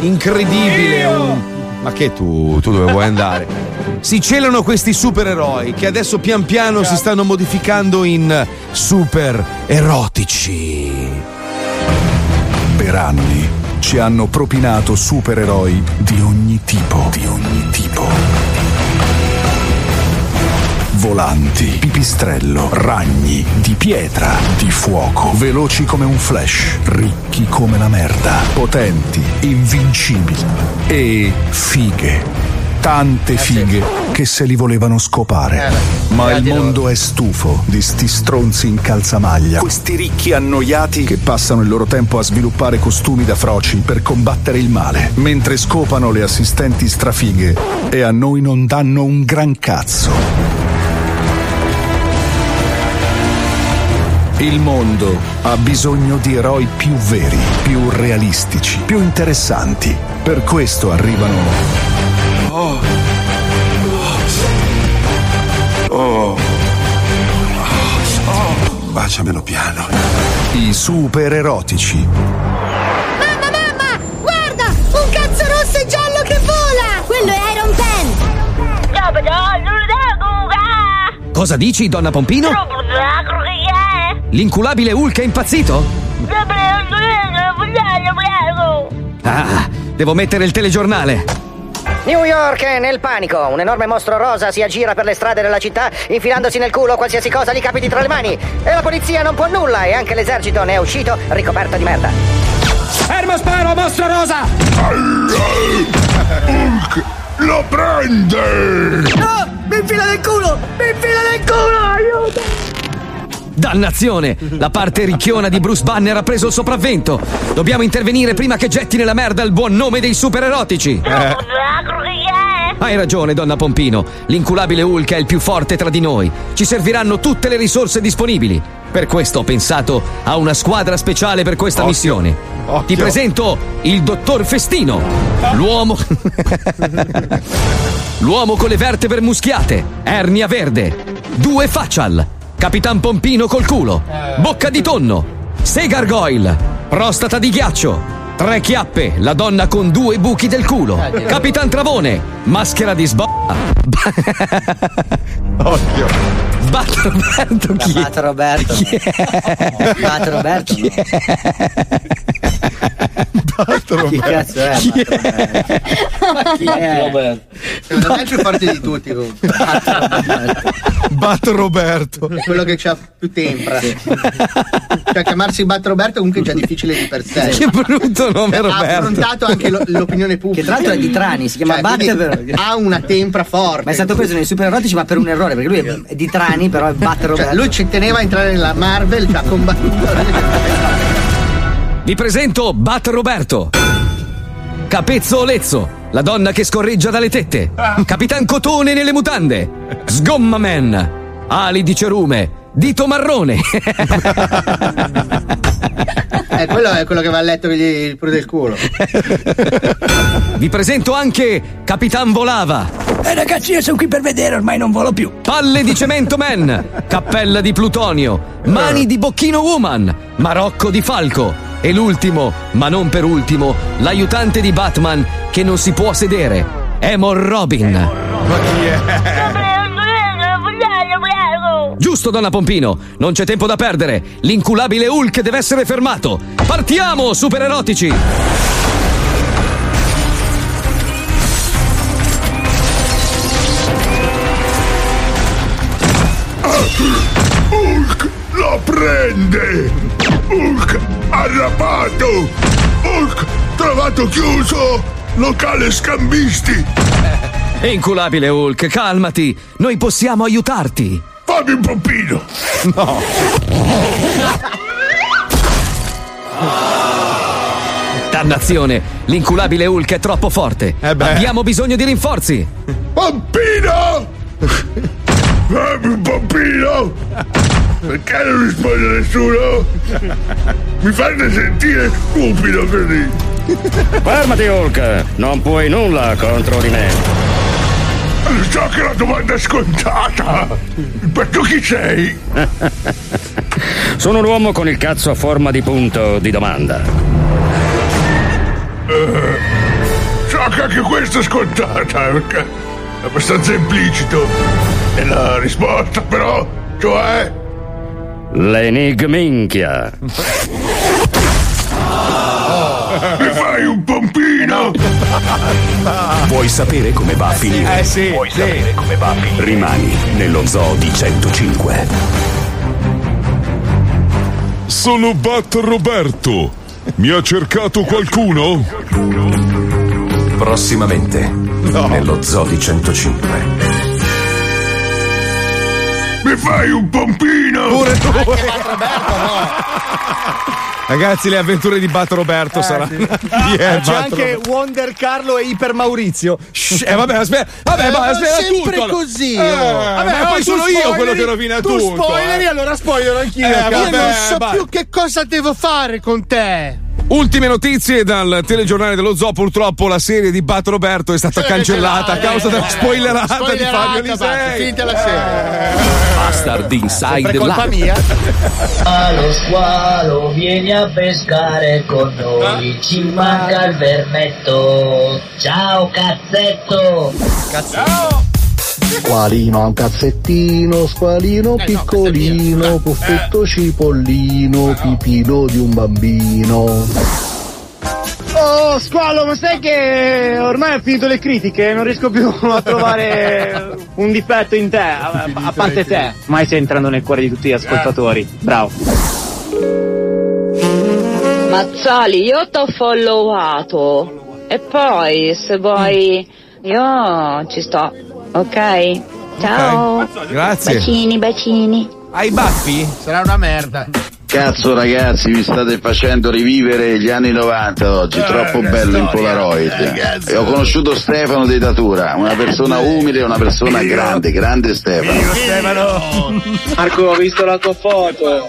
incredibile. un- Ma che tu, tu dove vuoi andare? Si celano questi supereroi che adesso pian piano si stanno modificando in super erotici. Per anni ci hanno propinato supereroi di ogni tipo, di ogni tipo. Volanti, pipistrello, ragni, di pietra, di fuoco, veloci come un flash, ricchi come la merda, potenti, invincibili e fighe. Tante fighe che se li volevano scopare. Ma il mondo è stufo di sti stronzi in calzamaglia. Questi ricchi annoiati che passano il loro tempo a sviluppare costumi da froci per combattere il male, mentre scopano le assistenti strafighe e a noi non danno un gran cazzo. Il mondo ha bisogno di eroi più veri, più realistici, più interessanti. Per questo arrivano Oh. Oh. Oh. Baciamelo piano. i super erotici. Mamma, mamma! Guarda! Un cazzo rosso e giallo che vola! Quello è Iron Pen! Cosa dici, donna Pompino? L'inculabile Hulk è impazzito? Ah, devo mettere il telegiornale. New York è nel panico. Un enorme mostro rosa si aggira per le strade della città, infilandosi nel culo qualsiasi cosa gli capiti tra le mani. E la polizia non può nulla e anche l'esercito ne è uscito ricoperto di merda. Fermo sparo, mostro rosa! Hulk lo prende! No! Mi infila nel culo! Mi infila nel culo! Aiuto! Dannazione! La parte ricchiona di Bruce Banner ha preso il sopravvento. Dobbiamo intervenire prima che getti nella merda il buon nome dei supererotici. Hai ragione, donna Pompino. L'inculabile Hulk è il più forte tra di noi. Ci serviranno tutte le risorse disponibili. Per questo ho pensato a una squadra speciale per questa missione. Ti presento il dottor Festino. L'uomo. L'uomo con le vertebre muschiate. Ernia verde. Due facial. Capitan Pompino col culo. Bocca di tonno. Sei gargoyle. Prostata di ghiaccio. Tre chiappe, la donna con due buchi del culo. Capitan Travone, maschera di sbo. Occhio. Bat Roberto chi? Bat Roberto. Bat Roberto. Bat Chi cazzo è? Chi Ma chi è? Secondo me è il più forte di tutti comunque. Bat Roberto. È quello che ha più tempra. Cioè chiamarsi Bat Roberto comunque è già difficile di per sé. Che brutto nome, Ha Roberto. affrontato anche lo- l'opinione pubblica. Che tra l'altro è di Trani, si chiama Cioè, Bat quindi per- Ha una tempra forte. Ma è stato preso nei super erotici ma per un errore, perché lui è- è di Trani, però è Bat Roberto. Cioè, lui ci teneva a entrare nella Marvel, ci ha combattuto. Vi presento Bat Roberto. Capezzo Olezzo, la donna che scorreggia dalle tette. Capitan Cotone nelle mutande. Sgomma Man. Ali di cerume. Dito marrone. Eh, quello è quello che va a letto gli pure del culo. Vi presento anche Capitan Volava. Eh ragazzi, io sono qui per vedere, ormai non volo più. Palle di cemento man, cappella di plutonio, mani di bocchino woman, marocco di falco e l'ultimo, ma non per ultimo, l'aiutante di Batman che non si può sedere, Emor Robin. Ma chi è? Giusto, donna Pompino, non c'è tempo da perdere. L'inculabile Hulk deve essere fermato. Partiamo, super erotici! Hulk la prende! Hulk arrabbato! Hulk trovato chiuso! Locale scambisti! Inculabile Hulk, calmati, noi possiamo aiutarti. Fammi un pompino! No. Dannazione, l'inculabile Hulk è troppo forte. Abbiamo bisogno di rinforzi. Pompino! Fammi un pompino! Perché non risponde nessuno? Mi fate sentire stupido così! Fermati Hulk, non puoi nulla contro di me. So che la domanda è scontata! Ma tu chi sei? Sono un uomo con il cazzo a forma di punto di domanda. Eh, so che anche questa è scontata, perché è abbastanza implicito. E la risposta però, cioè... L'enigminchia. Mi fai un pompino? Vuoi sapere come va a finire? Eh sì, Vuoi sì. sapere come va a finire? Rimani nello zoo di 105. Sono Bat Roberto. Mi ha cercato qualcuno? Prossimamente nello zoo di 105. Mi fai un pompino? Pure tu. Ragazzi, le avventure di Bat Roberto saranno. Chi è C'è Bat anche Roberto? Wonder Carlo e Iper Maurizio. Shh, eh, vabbè, aspetta, vabbè, Eh, ma ma aspetta sempre tutto. così, Eh, oh. vabbè, Vabbè, poi tu sono io spoileri, quello che rovina tu tutto. spoileri, eh. allora spoiler anch'io. Eh, vabbè, Io non so vai. più che cosa devo fare con te. Ultime notizie dal telegiornale dello zoo. Purtroppo la serie di Bat Roberto è stata cancellata a causa della spoilerata di Fabio Lisei. Finita la serie. Bastard Inside colpa Live. mia. Squalo, squalo, vieni a pescare con noi, ci manca il vermetto. Ciao cazzetto! Ciao! Squalino ha un cazzettino, squalino piccolino, puffetto cipollino, pipino di un bambino. Oh, squalo, ma sai che ormai ho finito le critiche? Non riesco più a trovare un difetto in te, a, a parte te. Mai stai entrando nel cuore di tutti gli ascoltatori. Bravo. Mazzoli, io t'ho followato. E poi, se vuoi, io ci sto. Ok? Ciao. Grazie. Bacini, bacini. Hai baffi? Sarà una merda. Cazzo ragazzi, vi state facendo rivivere gli anni 90 oggi, troppo bello in Polaroid. E ho conosciuto Stefano De Datura, una persona umile e una persona grande, grande Stefano. Stefano. Marco, ho visto la tua foto.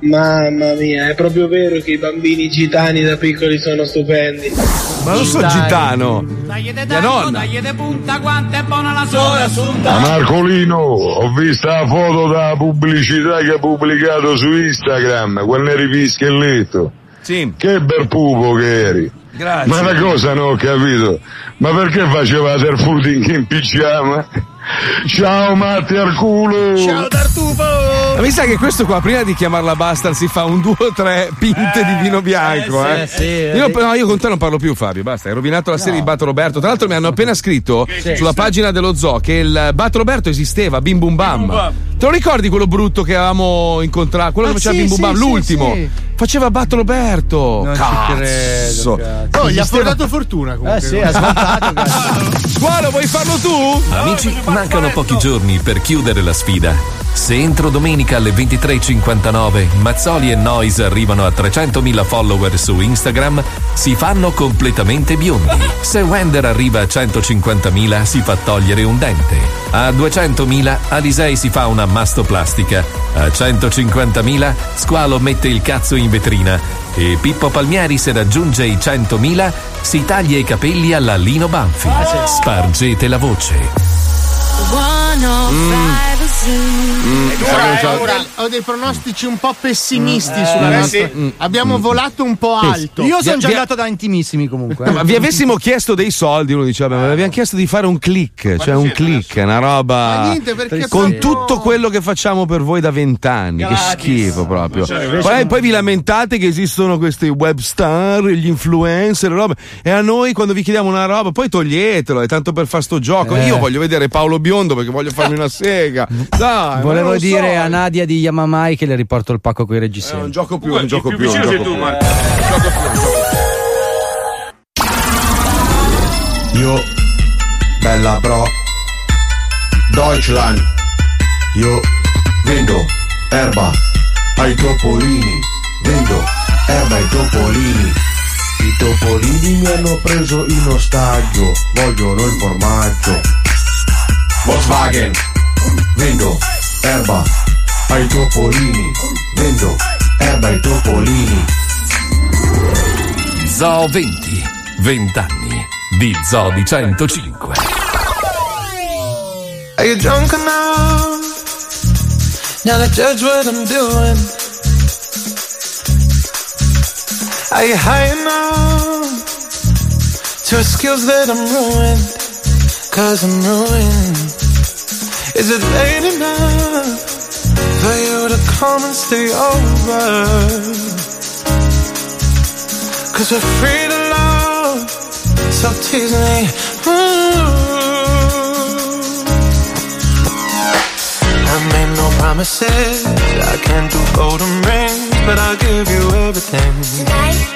Mamma mia, è proprio vero che i bambini gitani da piccoli sono stupendi. Ma non so gitano. Mia nonna. Ma Marcolino, ho visto la foto della pubblicità che ha pubblicato su Instagram, quel neri pischelletto. Che bel pupo che eri. Grazie. Ma una cosa non ho capito. Ma perché facevate il footing in pigiama? Ciao Matti al culo! Ciao Tartufo! Ma mi sa che questo qua, prima di chiamarla bastard, si fa un due o tre pinte di vino bianco. eh, Eh, sì, sì, io, eh. no, io con te non parlo più, Fabio. Basta, hai rovinato la serie di Bat Roberto. Tra l'altro, mi hanno appena scritto Sì. sulla pagina dello zoo che il Bat Roberto esisteva, Bim Bum Bam. Te lo ricordi quello brutto che avevamo incontrato? Quello Ah, che faceva sì, Bim Bum sì, Bam, sì, l'ultimo. sì. Faceva Bat Roberto. Non ci Cazzo. credo, cazzo. Oh, gli ha portato fortuna comunque. Eh sì, ha svoltato. Squalo, vuoi farlo tu? Amici, mancano pochi giorni per chiudere la sfida. Se entro domenica alle 23.59 Mazzoli e Noise arrivano a 300.000 follower su Instagram, si fanno completamente biondi. Se Wender arriva a 150.000 si fa togliere un dente. A 200.000 Alisei si fa una mastoplastica. A 150.000 Squalo mette il cazzo in vetrina. E Pippo Palmieri se raggiunge i 100.000 si taglia i capelli alla Lino Banfi. Spargete la voce. Mm, Ed ora, eh, ora ho dei pronostici un po' pessimisti sulla eh, nostra. sì. Abbiamo volato un po' alto. Io sono già Vi- andato da intimissimi comunque. No, ma vi avessimo chiesto dei soldi, uno diceva, "Beh, ma vi abbiamo chiesto di fare un click, cioè un click, una roba Ma niente, perché con proprio- tutto quello che facciamo per voi da vent'anni, che schifo proprio. Poi, poi vi lamentate che esistono questi web star, gli influencer, robe, e a noi quando vi chiediamo una roba, poi toglietelo, è tanto per fare sto gioco. Eh. Io voglio vedere Paolo Biondo perché voglio farmi una sega. Dai, Volevo non dire so. a Nadia di Yamamai che le riporto il pacco con i reggiseni. È un gioco più, è un gioco più, un gioco tu, più. Gioco più. Io, bella bro, Deutschland, io vendo erba ai topolini, vendo erba ai topolini. I topolini mi hanno preso in ostaggio, vogliono il formaggio. Volkswagen, vendo erba ai topolini, vendo erba ai topolini. Zoo 20. 20 anni di Zoo di 105. Are you drunk enough now to judge what I'm doing? Are you high enough to skills that I'm ruined? Cause I'm ruined. Is it late enough for you to come and stay over? Cause we're free to love, so tease me. I made no promises. I can't do golden rings, but I'll give you everything.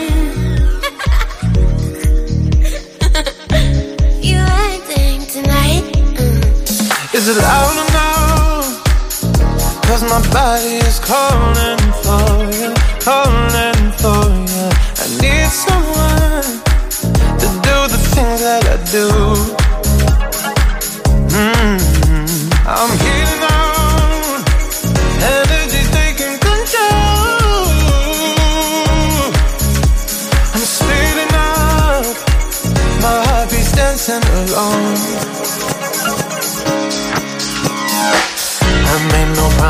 it loud no? Cause my body is calling for you, calling for you. I need someone to do the things that I do. Mm, I'm heating on, energy taking control. I'm speeding up, my heart beats dancing alone.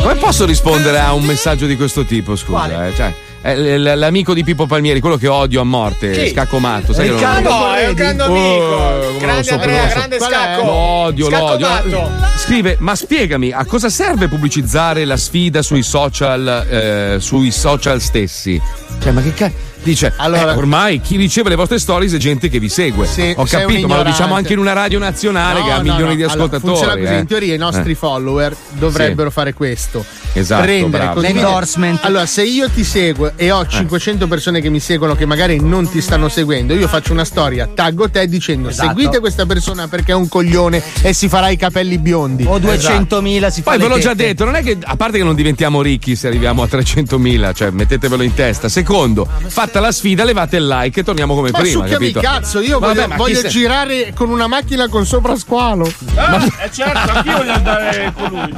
Come posso rispondere a un messaggio di questo tipo, scusa? eh? Cioè, l'amico di Pippo Palmieri, quello che odio a morte, Chi? Scacco Matto. Sai che Riccardo non- No, è un grande amico. Oh, Grande so, Andrea, so. grande? Scacco. Lo odio, lo Scacco odio. Matto. Scrive, ma spiegami, a cosa serve pubblicizzare la sfida sui social, eh, sui social stessi? Cioè, ma che cazzo? Dice, Allora- eh, ormai chi riceve le vostre stories è gente che vi segue. Sì, Ho capito, ma lo diciamo anche in una radio nazionale No, che ha no, milioni no. di Allora, ascoltatori. funziona così, eh. in teoria i nostri Eh. follower dovrebbero fare questo. Esatto, Prendere bravo. così L'endorsement. Allora, se io ti seguo e ho 500 persone che mi seguono che magari non ti stanno seguendo, io faccio una storia, taggo te dicendo Esatto. seguite questa persona perché è un coglione e si farà i capelli biondi. O 200.000 si fa Poi ve l'ho già tette. detto, non è che a parte che non diventiamo ricchi se arriviamo a 300.000, cioè mettetevelo in testa. Secondo, fatta la sfida, levate il like e torniamo come Ma prima. succhiami il capito? cazzo, io voglio, ma voglio se- girare con una macchina con sopra squalo. Eh certo, anch'io voglio andare con lui.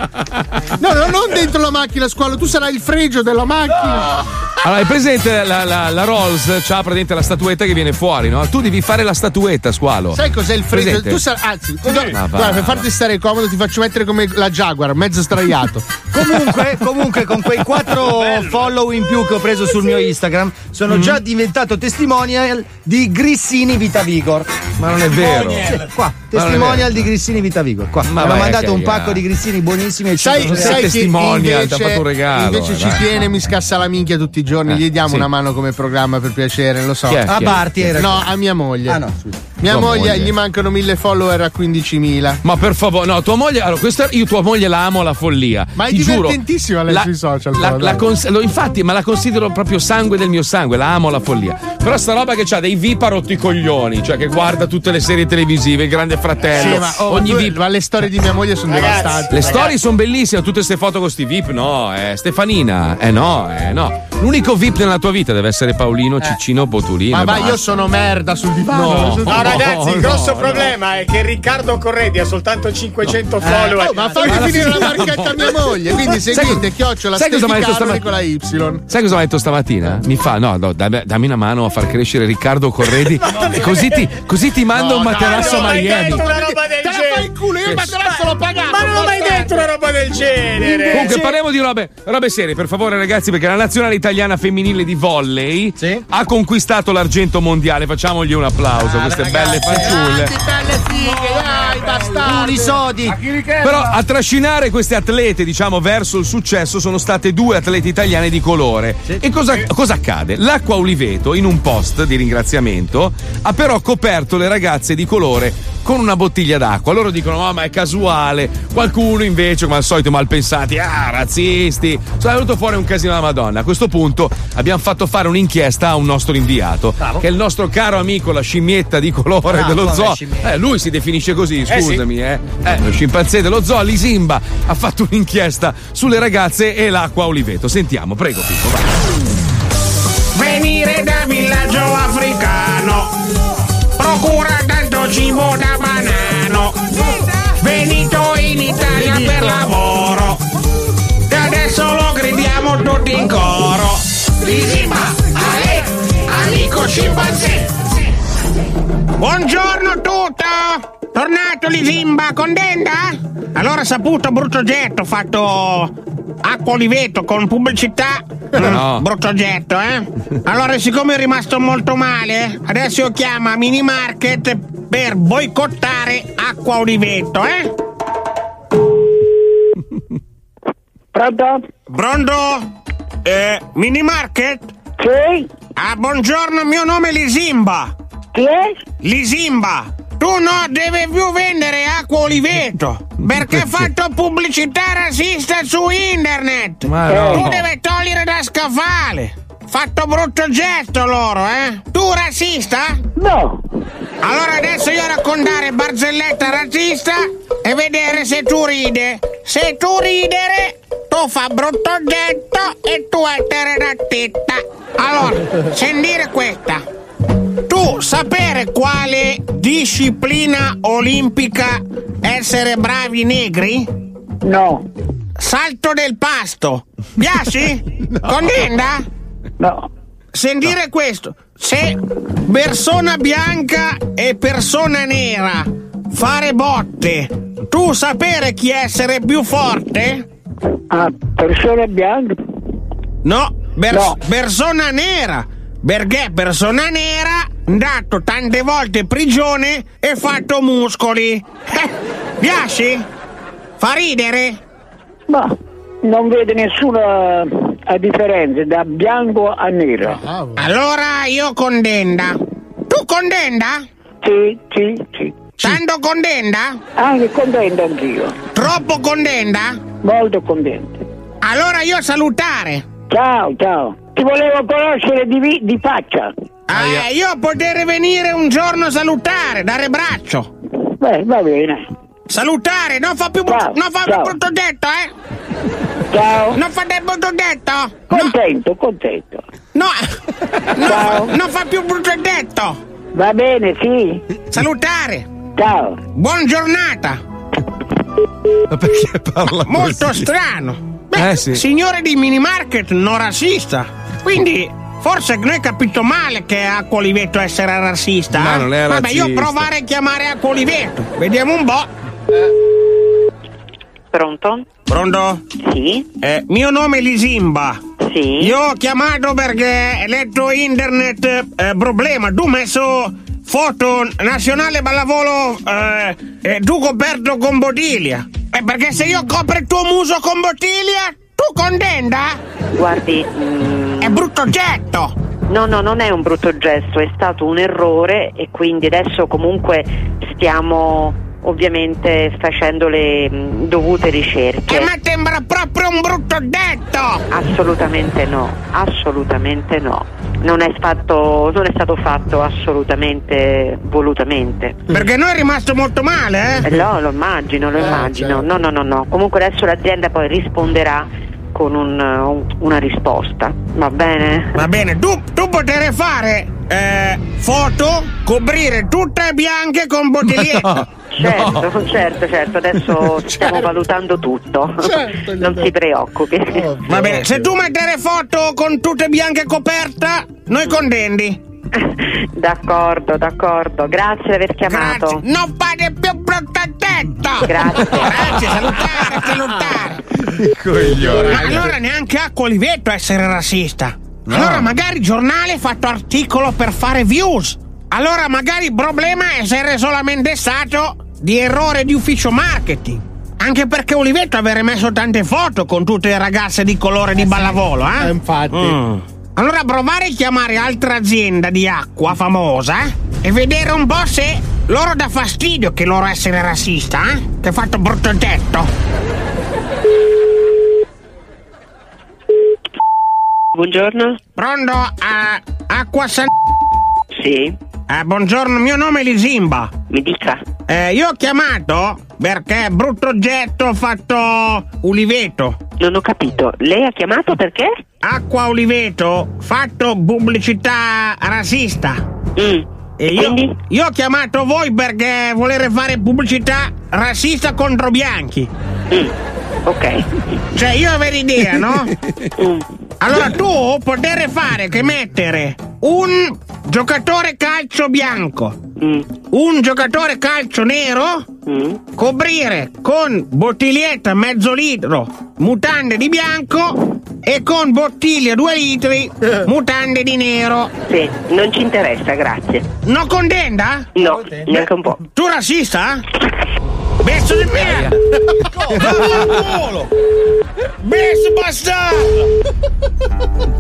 No, no, non dentro la macchina squalo, tu sarai il fregio della macchina. Allora, hai presente la, la, la Rolls? C'ha praticamente la statuetta che viene fuori, no? Tu devi fare la statuetta, squalo. Sai cos'è il fregio? Presente? Tu sar- anzi, guarda, Ma va, guarda, per va. farti stare comodo ti faccio mettere come la Jaguar, mezzo straiato. Comunque, comunque, con quei quattro follow in più che ho preso sul mio Instagram, sono Mm. Già diventato testimonial di Grissini Vita Vigor. Ma non è vero. Sì, qua, Ma non è testimonial vero. di Grissini Vita Vigor. Qua. Ma Mi hanno vai mandato un pacco di grissini buonissimi e Sai, cinque- sai che testimonial, invece, ti ha fatto un regalo, invece eh, ci dai. tiene, mi scassa la minchia tutti i giorni. Eh, Gli diamo sì. una mano come programma per piacere, lo so. Chi è? A Chi è? Barti era. No, a mia moglie. Ah, no, scusa. Mia Tua moglie, moglie. gli mancano mille follower a 15.000. Ma per favore, no, tua moglie. Allora, questa, io tua moglie la amo alla follia. Ma è Ti giuro, divertentissima lei la- sui social. La, però, la dai. cons- lo- infatti, ma la considero proprio sangue del mio sangue, la amo alla follia. Però sta roba che ha dei VIP a rotti i coglioni, cioè che guarda tutte le serie televisive, il grande fratello. Sì, ma, oh, ogni tu- VIP. ma le storie di mia moglie sono Ragazzi, devastanti. Le storie sono bellissime, tutte queste foto con questi VIP, no, eh, Stefanina, eh no, eh no. L'unico VIP nella tua vita deve essere Paolino, Ciccino, Botulino. Ma va, basta. io sono merda sul divano. No. No, ragazzi, il no, grosso no. problema è che Riccardo Corredi ha soltanto 500 follower. Oh, ma fammi finire la marchetta a mia moglie. Quindi Sai seguite co- chiocciola sai cosa mi ha detto stamattina? la Y. Sai cosa mi ha detto stamattina? Mi fa, no, no, dammi, dammi una mano a far crescere Riccardo Corredi, così, ti, così ti mando No, un materasso a non hai Miami. detto una roba del Te la genere. fai culo, io il materasso l'ho pagato. Ma non ho mai detto una roba del genere. Comunque Sì. parliamo di robe, robe serie, per favore ragazzi, perché la nazionale italiana femminile di volley ha conquistato l'argento mondiale. Facciamogli un applauso, queste belle fanciulle. Che belle fighe, dai, bastardi. Unisodi. Però a trascinare queste atlete, diciamo, verso il successo sono state due atlete italiane di colore. E cosa, cosa accade? L'acqua Oliveto, in un post di ringraziamento, ha però coperto le ragazze di colore con una bottiglia d'acqua. Loro dicono: no, ma è casuale. Qualcuno invece, come al solito, malpensati, ah, razzisti. Sono venuto fuori un casino della Madonna. A questo punto abbiamo fatto fare un'inchiesta a un nostro inviato, che è il nostro caro amico, la scimmietta di colore Bravo, dello zoo. Eh, lui si definisce così, sì. scusami, eh. Eh, lo scimpanzé dello zoo, Lisimba, ha fatto un'inchiesta sulle ragazze e l'acqua Oliveto. Sentiamo, prego, Pippo, vai. Venire da villaggio africano procura tanto cibo da banano. Venito in Italia per lavoro e adesso lo gridiamo tutti in coro. Lisimba, Ale, amico scimpanzé. Buongiorno tutto! Tornato Lisimba con Denda? Allora saputo brutto oggetto, ho fatto acqua oliveto con pubblicità. No. Mm, brutto oggetto, eh? Allora, siccome è rimasto molto male, adesso io chiamo a Mini Market per boicottare acqua oliveto, eh? Pronto? Pronto? Eh, Mini Market? Sì? Ah, buongiorno, mio nome è Lisimba. Chi è? Lisimba, tu no deve più vendere acqua oliveto perché hai fatto pubblicità razzista su internet. Ma no. Tu devi togliere da scaffale. Fatto brutto gesto loro, eh? Tu razzista? No. Allora adesso io raccontare barzelletta razzista e vedere se tu ride. Se tu ridere, tu fa brutto getto e tu essere da tetta. Allora, sentire questa. Tu sapere quale disciplina olimpica essere bravi negri? No. Salto del pasto. Piaci? Condenda? No. Sentire questo. Se persona bianca e persona nera fare botte, tu sapere chi essere più forte? Ah, persona bianca? No, Bers- No. Persona nera. Perché persona nera andato tante volte in prigione e fatto muscoli. Eh, piace? Fa ridere? Ma non vede nessuna eh, differenza da bianco a nero. Allora io condenda. Tu condenda? Sì, sì, sì. Tanto condenda? Anche contento anch'io. Troppo condenda? Molto contento. Allora io salutare. Ciao, ciao. Ti volevo conoscere di, vi- di faccia. Eh, io poter venire un giorno a salutare, dare braccio. Beh, va bene. Salutare, non fa più, brutto- non fa più brutto detto, eh? Ciao. Non fate brutto detto? Contento, contento. No, no, non fa più brutto detto. Va bene, sì. Salutare. Ciao. Buona giornata. Ma perché parla Molto così? strano. Beh, Eh, sì. signore di minimarket non razzista. Quindi forse noi capito male che Acqua Oliveto essere razzista. Ma eh? non è Vabbè, io razzista. provare a chiamare Acqua Oliveto. Vediamo un po'. Pronto? Pronto? Sì. Eh, mio nome è Lisimba. Sì. Io ho chiamato perché ho letto internet eh, problema. Tu hai messo foto nazionale ballavolo eh, eh, tu coperto con bottiglia. Eh, perché se io copro il tuo muso con bottiglia, tu contenta? Guardi. mm, È brutto getto. No, no, non è un brutto gesto, è stato un errore e quindi adesso comunque stiamo ovviamente facendo le mm, dovute ricerche. E mi sembra proprio un brutto detto. Assolutamente no, assolutamente no. Non è, fatto, non è stato fatto assolutamente volutamente. Perché noi è rimasto molto male, eh? Eh, No, lo immagino, lo immagino. No, no, no, no. Comunque adesso l'azienda poi risponderà con un- un- una risposta. Va bene? Va bene, tu, tu potrei fare eh, foto, coprire tutte bianche con bottigliette. Certo, certo, certo, adesso stiamo valutando tutto. non si preoccupi. Va bene, se tu mettere foto con tutte bianche coperta, noi contenti. D'accordo, d'accordo. Grazie di aver chiamato. Non fate più brutta tetta! Grazie. Grazie, salutare, salutare. Coglione. Ma allora neanche Acqua Oliveto essere razzista. Allora magari il giornale ha fatto articolo per fare views. Allora magari il problema è essere solamente stato di errore di ufficio marketing. Anche perché Oliveto avere messo tante foto con tutte le ragazze di colore di ballavolo, eh? infatti. Allora provare a chiamare altra azienda di acqua famosa eh? e vedere un po' se loro dà fastidio che loro essere razzista, eh? Che ha fatto brutto detto. Buongiorno. Pronto? a acqua San... Sì. Eh, buongiorno, mio nome è Lisimba. Mi dica. Eh, io ho chiamato perché brutto oggetto ho fatto Uliveto. Non ho capito. Lei ha chiamato perché? Acqua Uliveto, fatto pubblicità razzista. Mm. E io, io ho chiamato voi perché volere fare pubblicità razzista contro bianchi. Mm. Ok. Cioè, io avevo idea, no? Allora tu potere fare che mettere un giocatore calcio bianco, un giocatore calcio nero, coprire con bottiglietta mezzo litro mutande di bianco e con bottiglia due litri mutande di nero. Sì, non ci interessa, grazie. Non contenda? No, neanche un po'. Tu razzista? Besso di merda! Vaffanculo! Besso bastardo!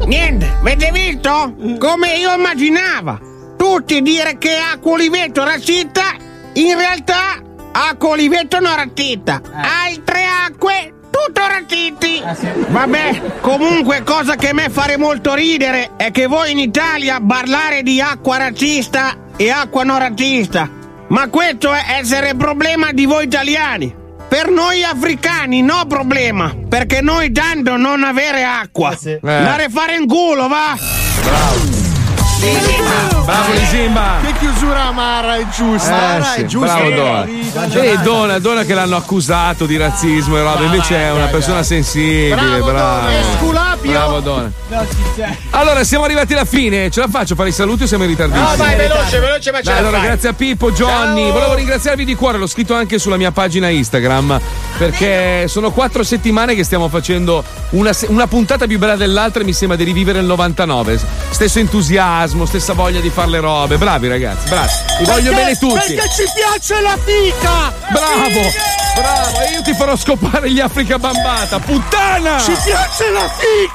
Niente, avete visto? Come io immaginavo! Tutti dire che acqua oliveto razzista, in realtà acqua oliveto non razzista. Altre acque, tutto razziti! Vabbè, comunque cosa che a me fare molto ridere è che voi in Italia parlare di acqua razzista e acqua non razzista. Ma questo è essere problema di voi italiani. Per noi africani no problema, perché noi tanto non avere acqua. Andare a fare in culo, va! Bravo Lisimba. Che chiusura amara e giusta. Eh, sì, bravo Dona. Vedi Dona, Dona che l'hanno accusato di razzismo e roba, invece è una persona sensibile, Bravo, bravo. Bravo. No, sincero. Allora, siamo arrivati alla fine. Ce la faccio fare i saluti o siamo in ritardissimo? No, vai, veloce, veloce, ma ce Dai, la allora, fai. grazie a Pippo, Johnny. Ciao. Volevo ringraziarvi di cuore, l'ho scritto anche sulla mia pagina Instagram. Perché sono quattro settimane che stiamo facendo una, una puntata più bella dell'altra e mi sembra di rivivere il 99. Stesso entusiasmo, stessa voglia di fare le robe. Bravi ragazzi, bravi. Vi voglio Perché- bene tutti. Perché ci piace la fica! Bravo, bravo, e io ti farò scopare gli Africa Bambata, puttana! Ci piace la fica!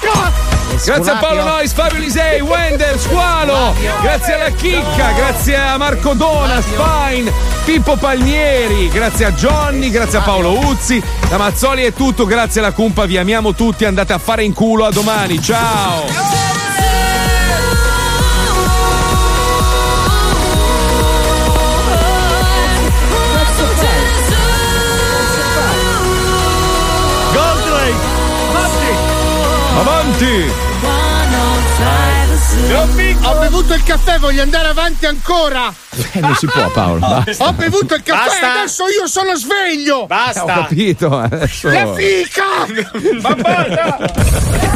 Grazie a Paolo Nois, Fabio Lisei, Wender, Squalo, grazie alla Chicca, grazie a Marco Dona, Spine, Pippo Palmieri, grazie a Johnny, grazie a Paolo Uzzi, da Mazzoli è tutto, grazie alla Cumpa, vi amiamo tutti, andate a fare in culo, a domani, ciao! Avanti! Ho bevuto il caffè, voglio andare avanti ancora! Eh, non si può Paolo, basta. Ho bevuto il caffè, Basta. adesso io sono sveglio! Ho capito, adesso... La fica! Bambata!